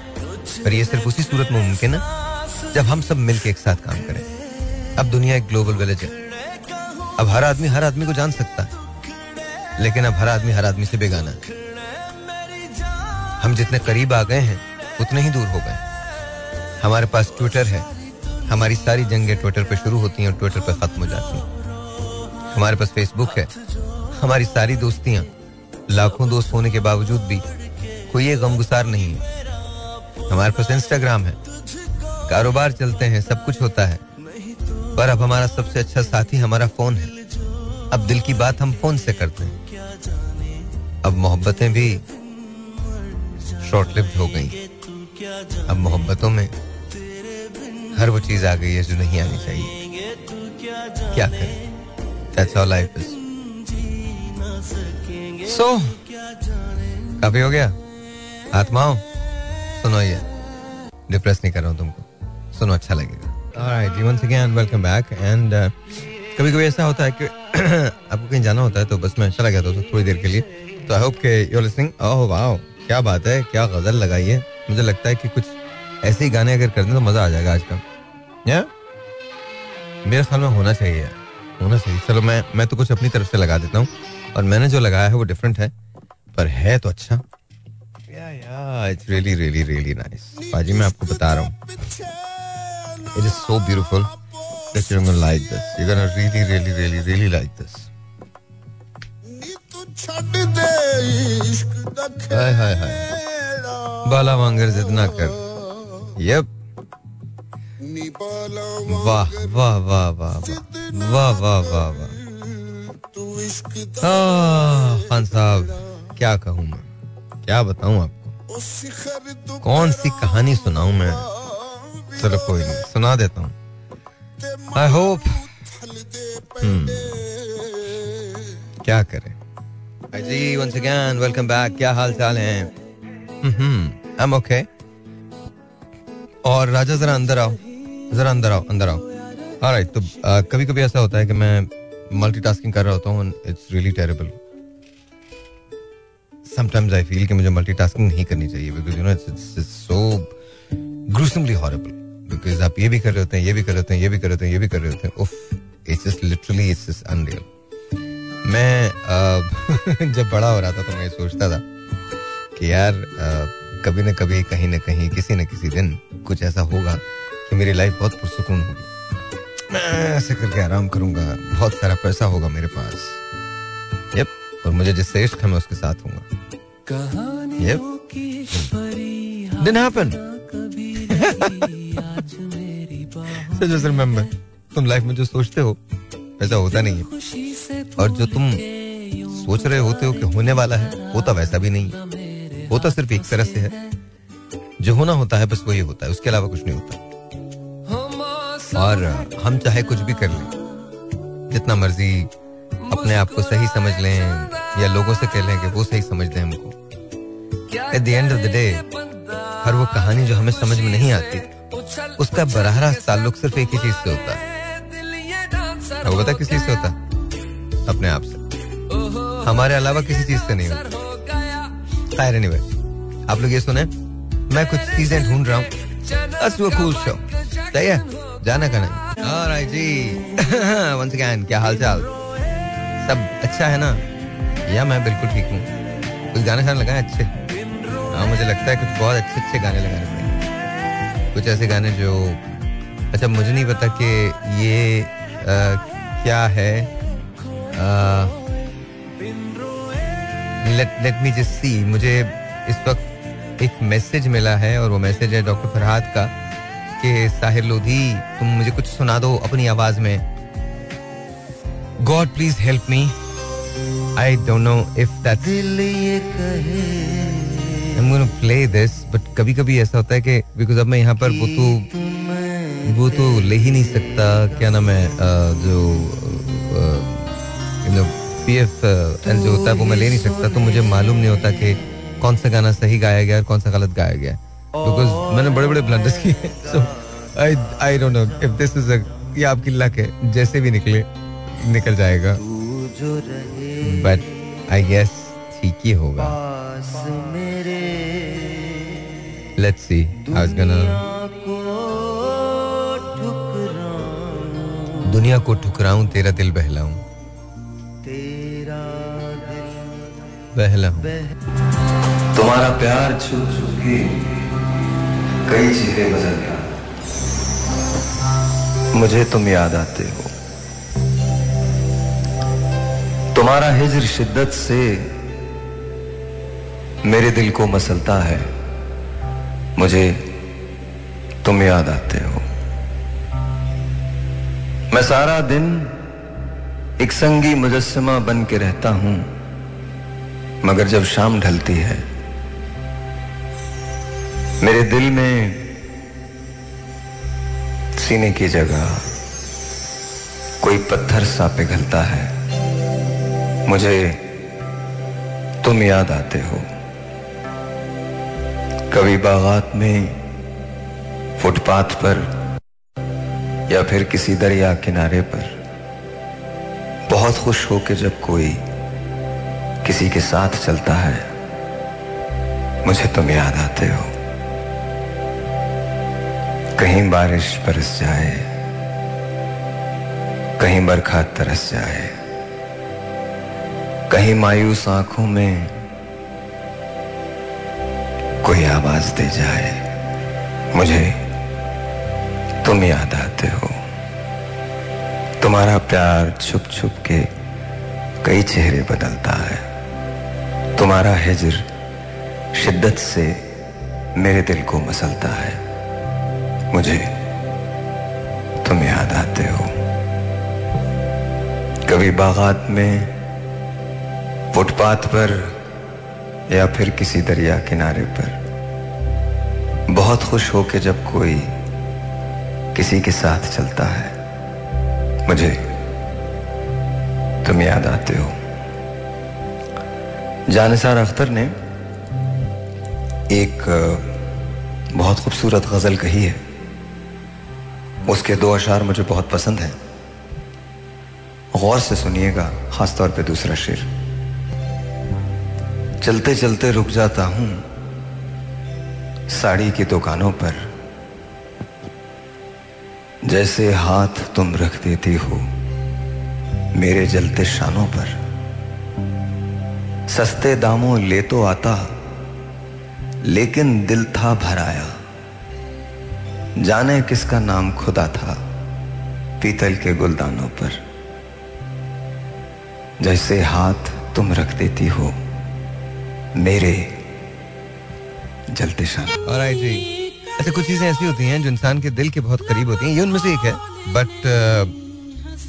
पर ये सिर्फ़ उसी सूरत में मुमकिन है, जब हम सब मिलकर एक साथ काम करें। अब दुनिया एक ग्लोबल विलेज है। अब हर आदमी हर आदमी को जान सकता है। लेकिन अब हर आदमी हर आदमी से बेगाना है। हम जितने करीब आ गए हैं, उतने ही दूर हो गए। हमारे पास ट्विटर है। हमारी सारी जंगें ट्विटर पे शुरू होती हैं और ट्विटर पे खत्म हो जाती हैं। हमारे पास फेसबुक है। हमारी सारी दोस्तियाँ, लाखों दोस्त होने के बावजूद भी कोई ये गमगुसार नहीं है। हमारे पास इंस्टाग्राम है। कारोबार चलते हैं, सब कुछ होता है। पर अब हमारा सबसे अच्छा साथी हमारा फ़ोन है। अब दिल की बात हम फ़ोन से करते हैं। अब मोहब्बतें भी शॉर्ट लिव्ड हो गई। अब मोहब्बतों में हर वो चीज़ आ गई है जो नहीं आनी चाहिए। क्या करें? That's how life is. So, काफ़ी हो गया। आत्माओं सुनो ये। डिप्रेस नहीं कर रहा हूँ तुमको। सुनो अच्छा लगेगा। Once again, welcome back. And uh, कभी कभी ऐसा होता है कि आपको कहीं जाना होता है तो बस मैं चला गया था तो थोड़ी देर के लिए। तो आई होप के यू लिसनिंग ओह वाओ क्या बात है? क्या गज़ल लगाई है? मुझे लगता है कि कुछ ऐसे ही गाने अगर कर दें तो मज़ा आ जाएगा आज का या? मेरे ख्याल में होना चाहिए। यार होना चाहिए। चलो मैं मैं तो कुछ अपनी तरफ़ से लगा देता हूँ। और मैंने जो लगाया है वो डिफरेंट है। पर है तो अच्छा। It's really really really nice बाजी मैं आपको बता रहा हूँ। It is so that you're gonna like this. You're gonna really, really, really, really like this. हाय हाय हाय। बाला वांगर जिद ना कर। यप। वाह वाह वाह वाह वाह। वाह वाह वाह वाह। खान साहब क्या कहूँ मैं? क्या बताऊँ आपको? कौन सी कहानी सुनाऊं मैं? चलो कोई नहीं सुना देता हूँ। आई होप क्या करें? जी वेलकम बैक क्या हाल चाल आई एम ओके और राजा, जरा अंदर आओ। जरा अंदर आओ अंदर आओ। तो कभी कभी ऐसा होता है कि मैं मल्टीटास्किंग कर रहा होता हूँ it's really terrible sometimes I feel कि मुझे मल्टीटास्किंग नहीं करनी चाहिए because you know it's so gruesomely horrible because आप ये भी कर रहे होते हैं, ये भी कर रहे होते हैं, ये भी कर रहे होते हैं, ये भी कर रहे होते हैं। उफ it's just literally it's just unreal मैं जब बड़ा हो रहा था तो मैं सोचता था कि यार कभी ना कभी कहीं ना कहीं किसी न किसी दिन कुछ ऐसा होगा कि मेरी लाइफ बहुत पुरसकून होगी। मैं ऐसे करके आराम करूँगा बहुत सारा पैसा होगा मेरे पास। यप और मुझे जिससे इश्क है मैं उसके साथ हूँ यप so just remember, तुम लाइफ में जो सोचते हो ऐसा होता नहीं है। और जो तुम सोच रहे होते हो कि होने वाला है होता वैसा भी नहीं है। होता सिर्फ़ एक तरह से है। जो होना होता है, बस वही होता है। उसके अलावा कुछ नहीं होता। और हम चाहे कुछ भी कर लें, जितना मर्ज़ी अपने आप को सही समझ लें, या लोगों से कह लें कि वो सही समझ लें हमको। At the end of the day हर वो कहानी जो हमें समझ में नहीं आती, उसका बराह रास्त ताल्लुक सिर्फ़ एक ही चीज़ से होता है। वो पता किस चीज़ से होता अपने आप से। हमारे अलावा किसी चीज़ से नहीं होता। खैर एनीवे आप लोग ये सुने? मैं कुछ चीज़ें ढूंढ रहा हूँ। do a cool show. सही है? जाना का नहीं Alright जी। Once again क्या हाल चाल सब अच्छा है ना? या मैं बिल्कुल ठीक हूँ। कुछ गाने खाने लगाए अच्छे? हाँ मुझे लगता है कुछ बहुत अच्छे अच्छे गाने लगाने पड़ेंगे। कुछ ऐसे गाने जो अच्छा मुझे नहीं पता कि ये आ, क्या है? Let let me just see मुझे इस वक्त एक मैसेज मिला है और वो मैसेज है डॉक्टर फरहाद का कि साहिर लोधी तुम मुझे कुछ सुना दो अपनी आवाज़ में। God please help me I don't know if that's going to play this, but कभी कभी ऐसा होता है कि बिकॉज़ अब मैं यहाँ पर वो तो वो तो ले ही नहीं सकता। क्या नाम है? जो पी एफ़ एल जो होता है वो मैं ले नहीं सकता तो मुझे मालूम नहीं होता कि कौन सा गाना सही गाया गया और कौन सा गलत गाया गया। बिकॉज़ मैंने बड़े बड़े ब्लंडर्स किए so I I don't know if this is ये आपकी लक है जैसे भी निकले निकल जाएगा। बट आई गेस ठीक ही होगा। Let's see how is gonna दुनिया को ठुकराऊं तेरा दिल बहलाऊं। बहलाऊं तुम्हारा प्यार छू छू के कई चेहरे बदल गया मुझे तुम याद आते हो। तुम्हारा हिजर शिद्दत से मेरे दिल को मसलता है। मुझे तुम याद आते हो। मैं सारा दिन एक संगी मुजस्मा बन के रहता हूँ। मगर जब शाम ढलती है, मेरे दिल में सीने की जगह कोई पत्थर सा पिघलता है। मुझे तुम याद आते हो। कभी बागात में फुटपाथ पर या फिर किसी दरिया किनारे पर बहुत खुश हो के जब कोई किसी के साथ चलता है, मुझे तुम याद आते हो। कहीं बारिश बरस जाए, कहीं बरखा तरस जाए, कहीं मायूस आँखों में कोई आवाज़ दे जाए, मुझे तुम याद आते हो। तुम्हारा प्यार छुप छुप के कई चेहरे बदलता है। तुम्हारा हिजर शिद्दत से मेरे दिल को मसलता है। मुझे तुम याद आते हो। कभी बागात में, फुटपाथ पर, या फिर किसी दरिया किनारे पर। बहुत खुश हो के जब कोई किसी के साथ चलता है, मुझे तुम याद आते हो। जानसार अख्तर ने एक बहुत खूबसूरत गज़ल कही है। उसके दो अशार मुझे बहुत पसंद हैं। गौर से सुनिएगा, खासतौर पे दूसरा शेर। चलते चलते रुक जाता हूँ, साड़ी की दुकानों पर। जैसे हाथ तुम रख देती हो, मेरे जलते शानों पर। सस्ते दामों ले तो आता, लेकिन दिल था भराया। जाने किसका नाम खुदा था पीतल के गुलदानों पर। जैसे हाथ तुम रख देती हो, मेरे जलते शान। और आई जी। ऐसे कुछ चीज़ें ऐसी होती हैं जो इंसान के दिल के बहुत करीब होती हैं, ये उनमें से एक है। बट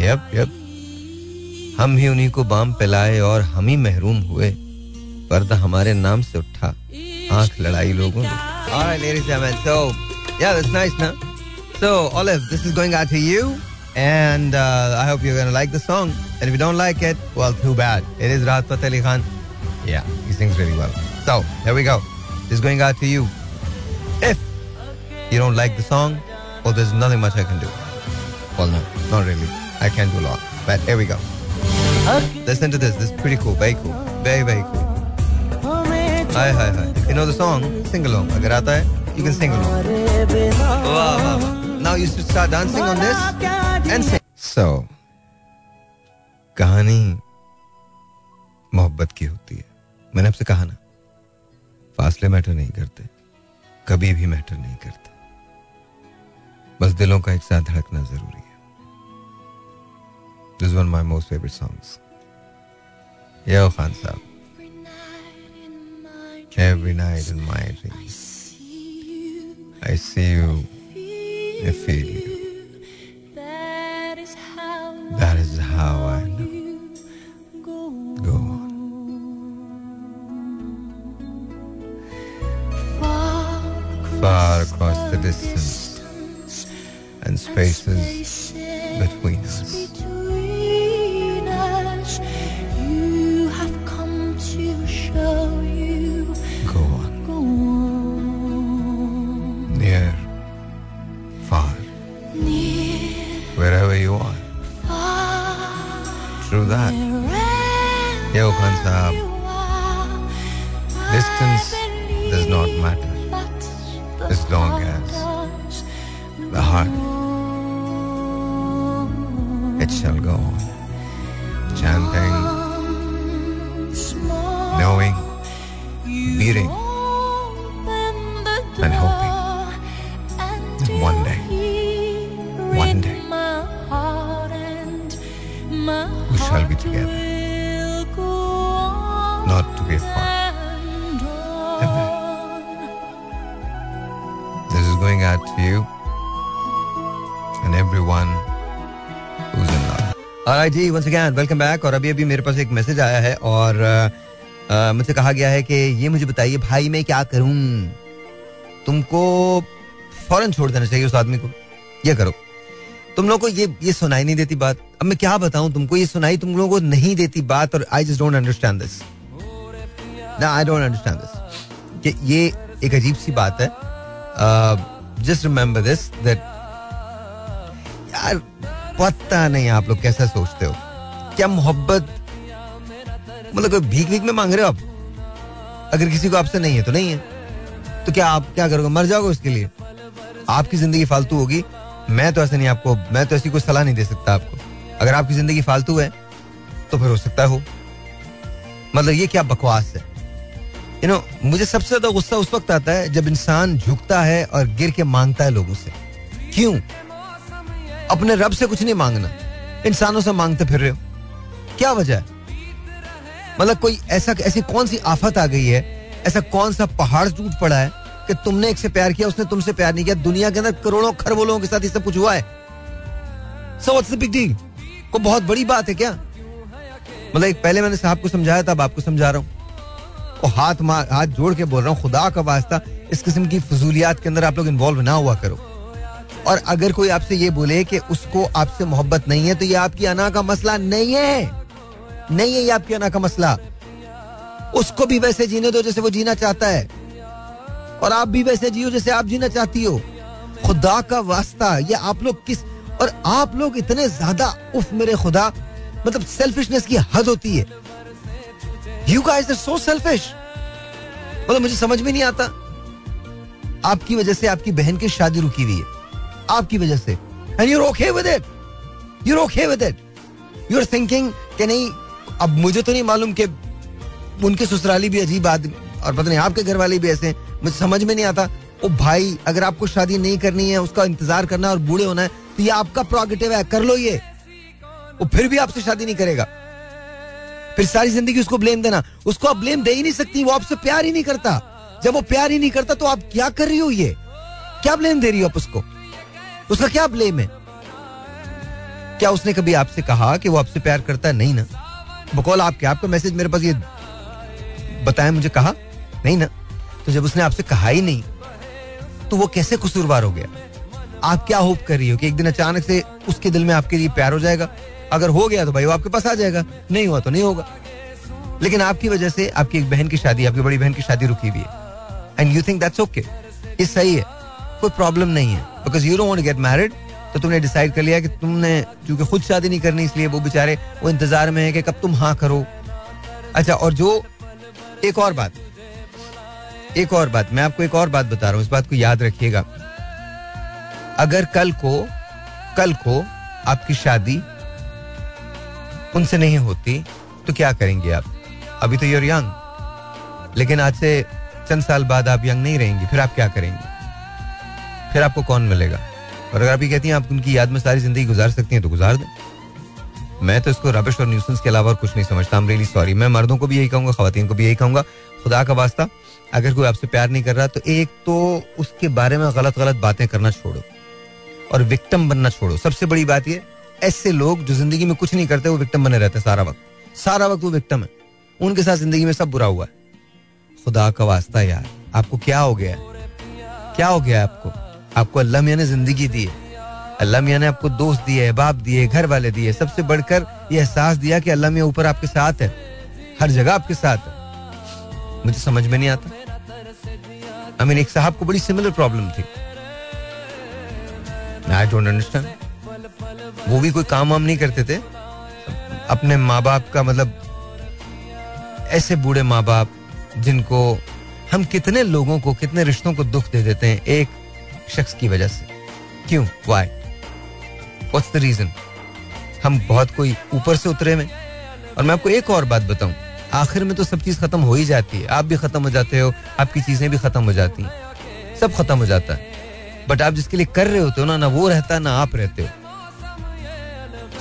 यप यप हम ही उन्हीं को बाम पिलाए और हम ही महरूम हुए पर्दा हमारे नाम से उठा आँख लड़ाई लोगों ने Alright, ladies and gentlemen. So, yeah, that's nice, no? So, Olive, this is going out to you, and uh, I hope you're going to like the song. And if you don't like it, well, too bad. It is Rahat Fateh Ali Khan. Yeah, he sings really well. So, here we go. This is going out to you. If you don't like the song, well, there's nothing much I can do. Well, no, not really. I can't do a lot. But here we go. Listen to this. This is pretty cool. Very cool. Very, very cool. Hi, hi, hi. If you know the song, sing along. अगर आता है, you can sing along. वाह, वाह, वाह. Now you should start dancing on this and sing. So, कहानी मोहब्बत की होती है मैंने आपसे कहा ना फासले मैटर नहीं करते कभी भी मैटर नहीं करते बस दिलों का एक साथ धड़कना ज़रूरी है This is one of my most favorite songs. Yo, Khan Sahab. Every night in my dreams, I see you, I feel you. That is how I know. Go on. Far across the distance and spaces between us. that. Yoga Sahab, distance does not matter as long as the heart, it shall go on. Chanting, knowing, beating. Alright ji, once again, welcome back और अभी अभी मेरे पास एक message आया है और मुझसे कहा गया है कि ये मुझे बताइए, भाई मैं क्या करूँ? तुमको फ़ौरन छोड़ देना चाहिए उस आदमी को। ये करो। तुम लोग को ये ये सुनाई नहीं देती बात। अब मैं क्या बताऊँ तुमको? ये सुनाई तुम लोगों को नहीं देती बात और I just don't understand this ना आई डोंट अंडरस्टैंड दिस ये एक अजीब सी बात है। जस्ट रिमेंबर दिस दैट पता नहीं आप लोग कैसा सोचते हो। क्या मोहब्बत मतलब कोई भीख भीख में मांग रहे हो आप? अगर किसी को आपसे नहीं है तो नहीं है। तो क्या आप क्या करोगे? मर जाओगे उसके लिए। आपकी ज़िंदगी फालतू होगी। मैं तो ऐसे नहीं आपको, मैं तो ऐसी कोई सलाह नहीं दे सकता आपको। अगर आपकी ज़िंदगी फालतू है तो फिर हो सकता है मतलब ये क्या बकवास है। यू नो मुझे सबसे ज़्यादा गुस्सा उस वक्त आता है जब इंसान झुकता है और गिर के माँगता है लोगों से। क्यों? अपने रब से कुछ नहीं मांगना। इंसानों से मांगते फिर रहे हो। क्या वजह है? मतलब कोई ऐसा, ऐसी कौन सी आफत आ गई है? ऐसा कौन सा पहाड़ टूट पड़ा है कि तुमने एक से प्यार किया, उसने तुमसे प्यार नहीं किया? दुनिया के अंदर करोड़ों खरबों लोगों के साथ ये सब कुछ हुआ है। सो व्हाट्स बिग डील को बहुत बड़ी बात है क्या? मतलब एक पहले मैंने साहब को समझाया था, अब आपको समझा रहा हूँ। और हाथ हाथ जोड़ के बोल रहा हूँ, खुदा का वास्ता इस किस्म की फजूलियात के अंदर आप लोग इन्वॉल्व ना हुआ करो। और अगर कोई आपसे ये बोले कि उसको आपसे मोहब्बत नहीं है तो ये आपकी अना का मसला नहीं है। नहीं है ये आपकी अना का मसला। उसको भी वैसे जीने दो जैसे वो जीना चाहता है। और आप भी वैसे जियो जैसे आप जीना चाहती हो। खुदा का वास्ता, ये आप लोग किस और आप लोग इतने ज़्यादा उफ मेरे खुदा मतलब सेल्फिशनेस की हद होती है। You guys are so selfish मतलब मुझे समझ में नहीं आता। आपकी वजह से आपकी बहन की शादी रुकी हुई है। आपकी वजह से। And you're okay with it you're okay with it you are thinking कि नहीं, अब मुझे तो नहीं मालूम कि उनके ससुराली भी अजीब आदमी और पता नहीं आपके घर वाले भी ऐसे हैं। मुझे समझ में नहीं आता। ओ भाई, अगर आपको शादी नहीं करनी है, उसका इंतज़ार करना और बूढ़े होना है तो ये आपका प्रोगेटिव है, कर लो ये। वो फिर भी आपसे शादी नहीं करेगा। फिर सारी ज़िंदगी उसको ब्लेम देना। उसको आप ब्लेम दे ही नहीं सकती, वो आपसे प्यार ही नहीं करता। जब वो प्यार ही नहीं करता तो आप क्या कर रही हो ये? क्या ब्लेम दे रही हो आप उसको? उसका क्या ब्लेम है? क्या उसने कभी आपसे कहा कि वो आपसे प्यार करता है नहीं ना? बकौल आपके, आपका मैसेज मेरे पास ये बताया, मुझे कहा, नहीं ना। तो जब उसने आपसे कहा ही नहीं तो वो कैसे कसूरवार हो गया? आप क्या होप कर रही हो कि एक दिन अचानक से उसके दिल में आपके लिए प्यार हो जाएगा? अगर हो गया तो भाई वो आपके पास आ जाएगा, नहीं हुआ तो नहीं होगा। लेकिन आपकी वजह से आपकी एक बहन की शादी, आपकी बड़ी बहन की शादी रुकी हुई है। And you think that's okay ये सही है, कोई प्रॉब्लम नहीं है। Because you don't get married तो तुमने डिसाइड कर लिया कि तुमने क्योंकि खुद शादी नहीं करनी, इसलिए वो बेचारे, वो इंतज़ार में है कि कब तुम हाँ करो। अच्छा और जो, एक और बात, एक और बात, मैं आपको एक और बात बता रहा हूँ, इस बात को याद रखिएगा। अगर कल को कल को आपकी शादी उनसे नहीं होती तो क्या करेंगे आप? अभी तो यूर यंग लेकिन आज से चंद साल बाद आप यंग नहीं रहेंगे, फिर आप क्या करेंगे? फिर आपको कौन मिलेगा? और अगर आप ये कहती हैं, आप उनकी याद में सारी ज़िंदगी गुजार सकती हैं तो गुजार दें। मैं तो इसको रबिश और न्यूसेंस के अलावा और कुछ नहीं समझता आई रियली सॉरी मैं मर्दों को भी यही कहूँगा खातन को भी यही कहूँगा। खुदा का वास्ता, अगर कोई आपसे प्यार नहीं कर रहा तो एक तो उसके बारे में गलत गलत बातें करना छोड़ो और विक्टम बनना छोड़ो। सबसे बड़ी बात यह ऐसे लोग जो ज़िंदगी में कुछ नहीं करते, वो विक्टम बने रहते हैं सारा वक्त। सारा वक्त वो विक्टम है। उनके साथ ज़िंदगी में सब बुरा हुआ है। खुदा का वास्ता यार, आपको क्या हो गया क्या हो गया आपको? आपको अल्लाह मियाँ ने ज़िंदगी दी है। अल्लाह मियाँ ने आपको दोस्त दिए बाप दिए घर वाले दिए सबसे बढ़कर यह एहसास दिया कि अल्लाह मियाँ ऊपर आपके साथ है। हर जगह आपके साथ है। मुझे समझ में नहीं आता। आई मीन एक साहब को बड़ी सिमिलर प्रॉब्लम थी। आई डोंट अंडरस्टैंड वो भी कोई काम वाम नहीं करते थे। अपने माँ बाप का मतलब ऐसे बूढ़े माँ बाप जिनको हम कितने लोगों को, कितने रिश्तों को दुख दे देते हैं। एक शख्स की वजह से। क्यों? वाई व्हाट्स द रीजन हम बहुत कोई ऊपर से उतरे में। और मैं आपको एक और बात बताऊँ। आखिर में तो सब चीज़ खत्म हो ही जाती है। आप भी खत्म हो जाते हो, आपकी चीज़ें भी खत्म हो जाती हैं। सब खत्म हो जाता है। बट आप जिसके लिए कर रहे होते हो ना ना वो रहता, ना आप रहते हो।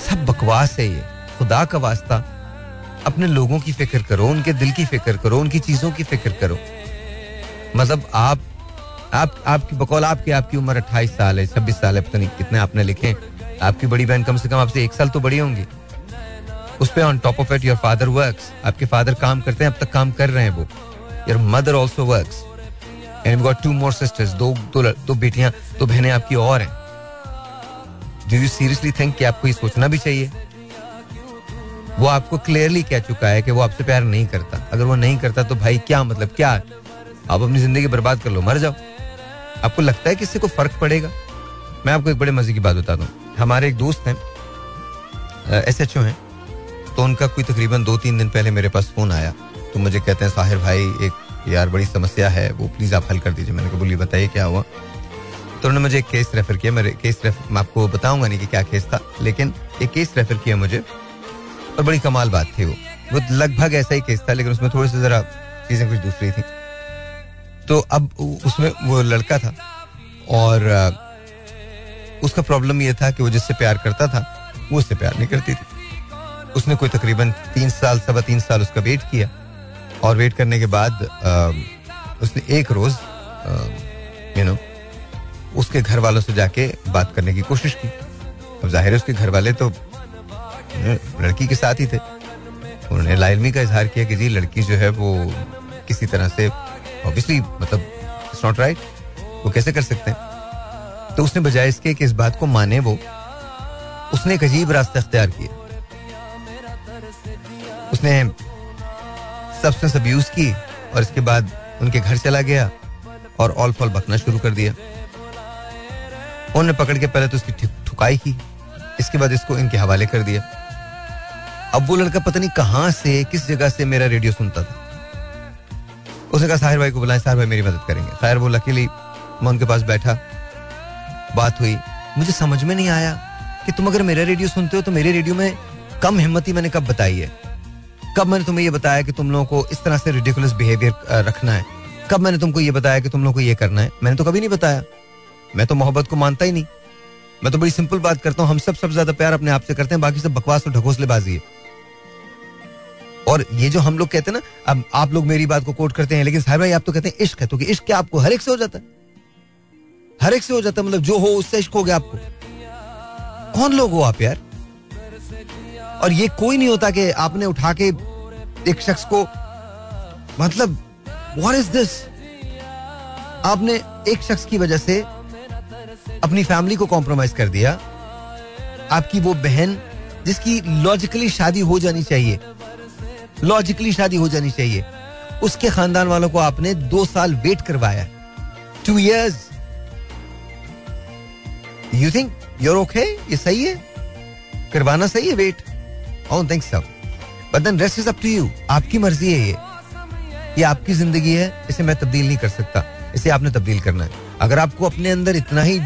सब बकवास है ये। खुदा का वास्ता। अपने लोगों की फ़िक्र करो, उनके दिल की फ़िक्र करो, उनकी चीज़ों की फ़िक्र करो। मतलब आप आप, आपकी बकौल आपकी आपकी उम्र 28 साल है 26 साल है, पता नहीं कितने आपने लिखे आपकी बड़ी बहन कम से कम आपसे एक साल तो बड़ी होंगी। उस पर on top of it your father works आपके फादर काम करते हैं, अब तक काम कर रहे हैं वो। Your mother also works and got two more sisters दो दो दो बेटियाँ, दो बहनें आपकी और हैं। डू यू सीरियसली थिंक कि आपको ये सोचना भी चाहिए? वो आपको क्लियरली कह चुका है कि वो आपसे प्यार नहीं करता। अगर वो नहीं करता तो भाई क्या मतलब क्या? आप अपनी ज़िंदगी बर्बाद कर लो, मर जाओ। आपको लगता है कि इससे कोई फ़र्क पड़ेगा? मैं आपको एक बड़े मज़े की बात बताता हूँ हमारे एक दोस्त हैं एस एच ओ हैं तो उनका कोई तकरीबन दो तीन दिन पहले मेरे पास फ़ोन आया। तो मुझे कहते हैं, साहिर भाई, एक यार बड़ी समस्या है, वो प्लीज़ आप हल कर दीजिए। मैंने कहा, बोलिए, बताइए, क्या हुआ? तो उन्होंने मुझे एक केस रेफर किया। मेरे केस रेफर मैं आपको बताऊँगा नहीं कि क्या केस था, लेकिन एक केस रेफर किया मुझे, और बड़ी कमाल बात थी वो। वो लगभग ऐसा ही केस था, लेकिन उसमें थोड़ी सी जरा चीज़ें कुछ दूसरी थी। तो अब उसमें वो लड़का था और उसका प्रॉब्लम ये था कि वो जिससे प्यार करता था, वो उससे प्यार नहीं करती थी। उसने कोई तकरीबन तीन साल, सवा तीन साल उसका वेट किया और वेट करने के बाद उसने एक रोज यू नो उसके घर वालों से जाके बात करने की कोशिश की। अब ज़ाहिर है उसके घर वाले तो लड़की के साथ ही थे। उन्होंने लाइलमी का इजहार किया कि जी, लड़की जो है वो किसी तरह से ऑब्वियसली मतलब इट्स नॉट राइट वो कैसे कर सकते हैं? तो उसने बजाय इसके कि इस बात को माने वो, उसने एक अजीब रास्ता अख्तियार किया। उसने सब्सटेंस अब्यूज की और इसके बाद उनके घर चला गया और ऑल फॉल बकना शुरू कर दिया। उन्होंने पकड़ के पहले तो उसकी ठुकाई की, इसके बाद इसको इनके हवाले कर दिया। अब वो लड़का पता नहीं कहाँ से, किस जगह से मेरा रेडियो सुनता था। उसने कहा, साहिर भाई को बुलाएँ, साहिर भाई मेरी मदद करेंगे. खैर वो लकीली मैं उनके पास बैठा, बात हुई। मुझे समझ में नहीं आया कि तुम अगर मेरा रेडियो सुनते हो तो मेरे रेडियो में कम हिम्मती मैंने कब बताई है? कब मैंने तुम्हें ये बताया कि तुम लोगों को इस तरह से रिडिकुलस बिहेवियर रखना है? कब मैंने तुमको ये बताया कि तुम लोगों को ये करना है? मैंने तो कभी नहीं बताया। मैं तो मोहब्बत को मानता ही नहीं। मैं तो बड़ी सिंपल बात करता हूँ। हम सब सबसे ज़्यादा प्यार अपने आप से करते हैं, बाकी सब बकवास और ढकोसलेबाजी है। और ये जो हम लोग कहते हैं ना, अब आप लोग मेरी बात को कोट करते हैं, लेकिन साहब भाई आप तो कहते हैं इश्क है तो इश्क क्या आपको हर एक से हो जाता है। हर एक से हो जाता है मतलब जो हो उससे इश्क हो गया आपको। कौन लोग हो आप यार? और ये कोई नहीं होता कि आपने उठा के एक शख्स को मतलब व्हाट इज़ दिस आपने एक शख्स की वजह से अपनी फैमिली को कॉम्प्रोमाइज कर दिया। आपकी वो बहन, जिसकी लॉजिकली शादी हो जानी चाहिए। लॉजिकली शादी हो जानी चाहिए। उसके खानदान वालों को आपने दो साल वेट करवाया। Two years you think you're okay ये सही है? करवाना सही है wait I think so but then rest is up to you आपकी मर्ज़ी है ये। ये आपकी ज़िंदगी है। इसे मैं तब्दील नहीं कर सकता। इसे आपने तब्दील करना है। अगर आपको अपने अंदर इतना ही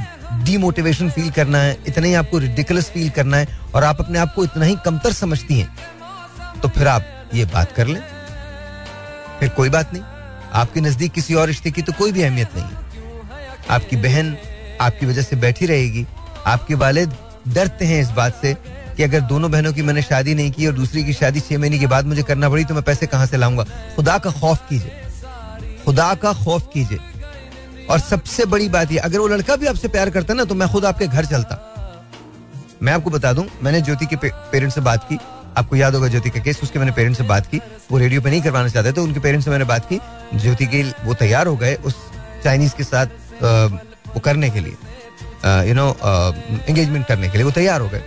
डीमोटिवेशन फील करना है, इतना ही आपको रिडिकुलस फील करना है, और आप अपने आप को इतना ही कमतर समझती हैं तो फिर आप ये बात कर लें। फिर कोई बात नहीं। आपके नज़दीक किसी और रिश्ते की तो कोई भी अहमियत नहीं। आपकी बहन आपकी वजह से बैठी रहेगी। आपके वालिद डरते हैं इस बात से कि अगर दोनों बहनों की मैंने शादी नहीं की और दूसरी की शादी छह महीने के बाद मुझे करना पड़ी तो मैं पैसे कहाँ से लाऊँगा? खुदा का खौफ कीजिए। खुदा का खौफ कीजिए। और सबसे बड़ी बात यह अगर वो लड़का भी आपसे प्यार करता ना तो मैं खुद आपके घर चलता। मैं आपको बता दूँ मैंने ज्योति के पे, पेरेंट्स से बात की। आपको याद होगा ज्योति का केस, उसके मैंने पेरेंट्स से बात की। वो रेडियो पे नहीं करवाना चाहते तो उनके पेरेंट्स से मैंने बात की। ज्योति के वो तैयार हो गए उस चाइनीज़ के साथ वो करने के लिए यू नो एंगेजमेंट करने के लिए वो तैयार हो गए।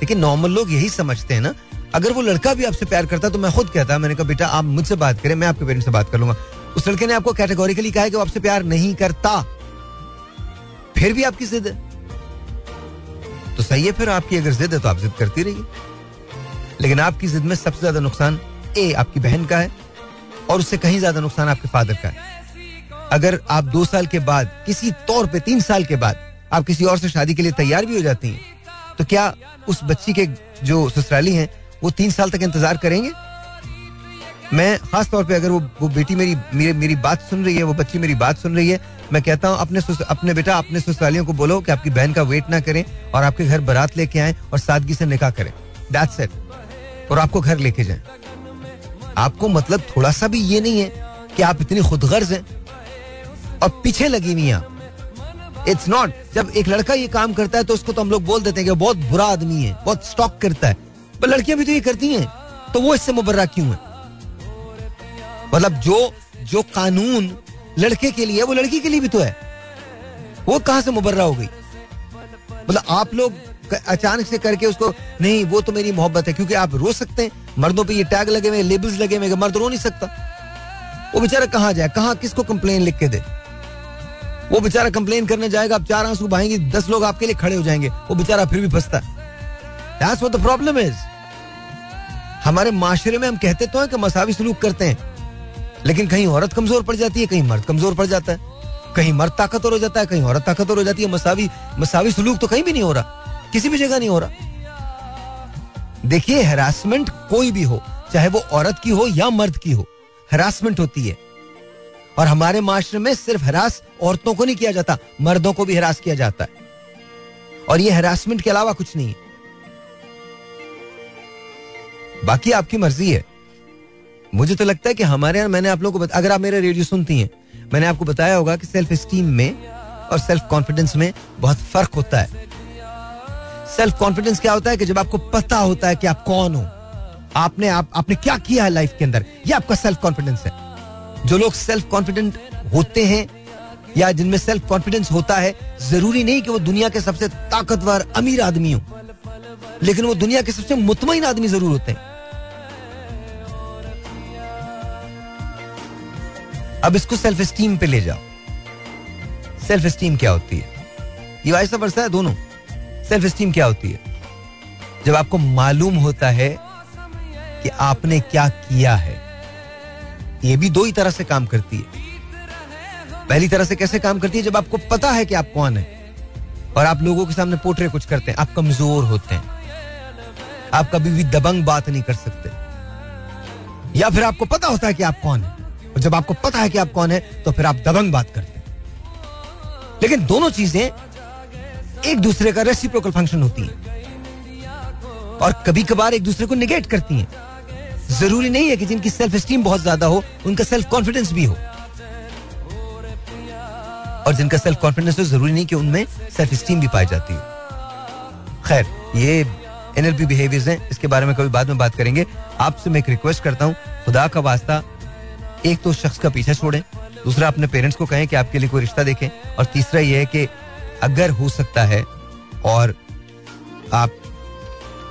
लेकिन नॉर्मल लोग यही समझते हैं ना, अगर वो लड़का भी आपसे प्यार करता तो मैं खुद कहता, मैंने कहा, बेटा, आप मुझसे बात करें, मैं आपके पेरेंट्स से बात कर लूँगा। उस लड़के ने आपको कैटेगोरिकली कहा कि वो आपसे प्यार नहीं करता। फिर भी आपकी जिद है। तो सही है, फिर आपकी अगर जिद है तो आप जिद करती रहिए। लेकिन आपकी जिद में सबसे ज़्यादा नुकसान ए, आपकी बहन का है और उससे कहीं ज़्यादा नुकसान आपके फादर का है। अगर आप दो साल के बाद, किसी तौर पे तीन साल के बाद, आप किसी और से शादी के लिए तैयार भी हो जाती हैं तो क्या उस बच्ची के जो ससुराली हैं, वो तीन साल तक इंतज़ार करेंगे? मैं खास तौर पे अगर वो वो बेटी मेरी मेरी मेरी बात सुन रही है, वो बच्ची मेरी बात सुन रही है, मैं कहता हूँ, अपने अपने बेटा, अपने ससुरालियों को बोलो कि आपकी बहन का वेट ना करें और आपके घर बारात लेके आए और सादगी से निकाह करें। दैट्स इट और आपको घर लेके जाए। आपको मतलब थोड़ा सा भी ये नहीं है कि आप इतनी खुदगर्ज हैं। और पीछे लगी नहीं आप। इट्स नॉट जब एक लड़का ये काम करता है तो उसको तो हम लोग बोल देते हैं कि बहुत बुरा आदमी है, बहुत स्टॉक करता है। पर लड़कियाँ भी तो ये करती हैं तो वो इससे मुबर्रा क्यों है? मतलब जो जो कानून लड़के के लिए है, वो लड़की के लिए भी तो है। वो कहाँ से मुबर्रा हो गई? मतलब आप लोग अचानक से करके उसको, नहीं, वो तो मेरी मोहब्बत है, क्योंकि आप रो सकते हैं। मर्दों पे ये टैग लगे हुए लेबल्स लगे हुए मर्द रो नहीं सकता। वो बेचारा कहाँ जाए? कहाँ किसको कंप्लेन लिख के दे? वो बेचारा कंप्लेन करने जाएगा, आप चार आँसू बहाएँगे, दस लोग आपके लिए खड़े हो जाएँगे, वो बेचारा फिर भी फंसता है। What the हमारे माशरे में हम कहते तो हैं कि मसावी सलूक करते हैं, लेकिन कहीं औरत कमज़ोर पड़ जाती है, कहीं मर्द कमज़ोर पड़ जाता है। कहीं मर्द ताकतवर हो जाता है, कहीं औरत ताकतवर हो जाती है। मसावी मसावी सलूक तो कहीं भी नहीं हो रहा। किसी भी जगह नहीं हो रहा। देखिए हेरासमेंट कोई भी हो चाहे वो औरत की हो या मर्द की हो हेरासमेंट होती है। और हमारे माशरे में सिर्फ़ हरास औरतों को नहीं किया जाता मर्दों को भी हरास किया जाता है। और ये हरासमेंट के अलावा कुछ नहीं है। बाकी आपकी मर्ज़ी है। मुझे तो लगता है कि हमारे यहाँ मैंने आप लोगों को बता, अगर आप मेरे रेडियो सुनती हैं मैंने आपको बताया होगा कि सेल्फ स्टीम में और सेल्फ कॉन्फिडेंस में बहुत फ़र्क होता है। सेल्फ कॉन्फिडेंस क्या होता है कि जब आपको पता होता है कि आप कौन हो, आपने, आप, आपने क्या किया है लाइफ के अंदर, ये आपका सेल्फ कॉन्फिडेंस है। जो लोग सेल्फ कॉन्फिडेंट होते हैं, या जिनमें सेल्फ कॉन्फिडेंस होता है, ज़रूरी नहीं कि वो दुनिया के सबसे ताकतवर, अमीर आदमी हो, लेकिन वो दुनिया के सबसे मुतमिन आदमी ज़रूर होते हैं। अब इसको सेल्फ स्टीम पे ले जाओ। सेल्फ स्टीम क्या होती है? ये वैसा वर्षा है दोनों। सेल्फ स्टीम क्या होती है? जब आपको मालूम होता है कि आपने क्या किया है, ये भी दो ही तरह से काम करती है। पहली तरह से कैसे काम करती है? जब आपको पता है कि आप कौन है और आप लोगों के सामने पोटरे कुछ करते हैं, आप कमज़ोर होते हैं, आप कभी भी दबंग बात नहीं कर सकते। या फिर आपको पता होता है कि आप कौन है और जब आपको पता है कि आप कौन है तो फिर आप दबंग बात करते हैं। लेकिन दोनों चीज़ें एक दूसरे का रेसिप्रोकल फ़ंक्शन होती हैं। और कभी कभार एक दूसरे को निगेट करती हैं। ज़रूरी नहीं है कि जिनकी सेल्फ स्टीम बहुत ज़्यादा हो, उनका सेल्फ कॉन्फिडेंस भी हो। और जिनका सेल्फ कॉन्फिडेंस हो, ज़रूरी नहीं कि उनमें सेल्फ स्टीम भी पाई जाती हो। खैर, ये एनएलपी बिहेवियर्स हैं। इसके बारे में कभी बाद में बात करेंगे। आपसे मैं एक रिक्वेस्ट करता हूँ। खुदा का वास्ता, एक तो शख्स का पीछा छोड़ें। दूसरा, अपने पेरेंट्स को कहें कि आपके लिए कोई रिश्ता देखें। और तीसरा यह है कि अगर हो सकता है और आप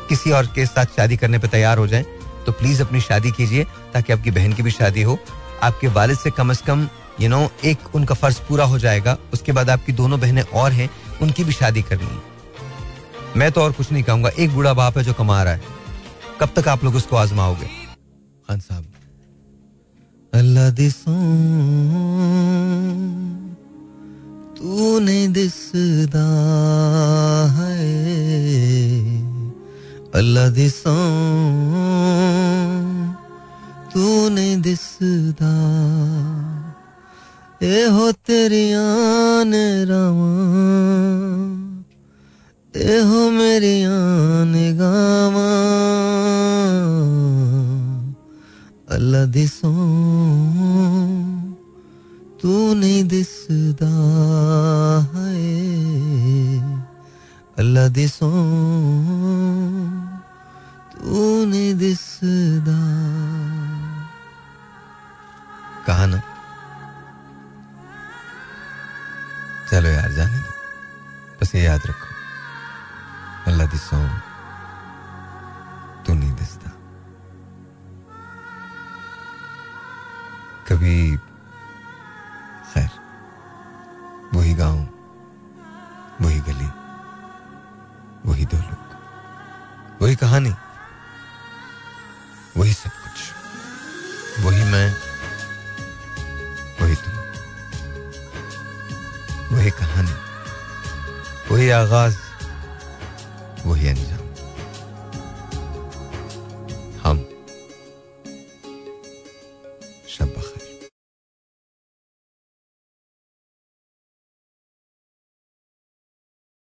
किसी और के साथ शादी करने पर तैयार हो जाएँ तो प्लीज़ अपनी शादी कीजिए ताकि आपकी बहन की भी शादी हो। आपके वालिद से कम से कम यू नो एक उनका फ़र्ज़ पूरा हो जाएगा, उसके बाद आपकी दोनों बहनें और हैं, उनकी भी शादी करनी है। मैं तो और कुछ नहीं कहूँगा, एक बूढ़ा बाप है जो कमा रहा है। कब तक आप लोग उसको आजमाओगे? खान साहब। अल्लाह दिसदा है? अल्लाह दिसों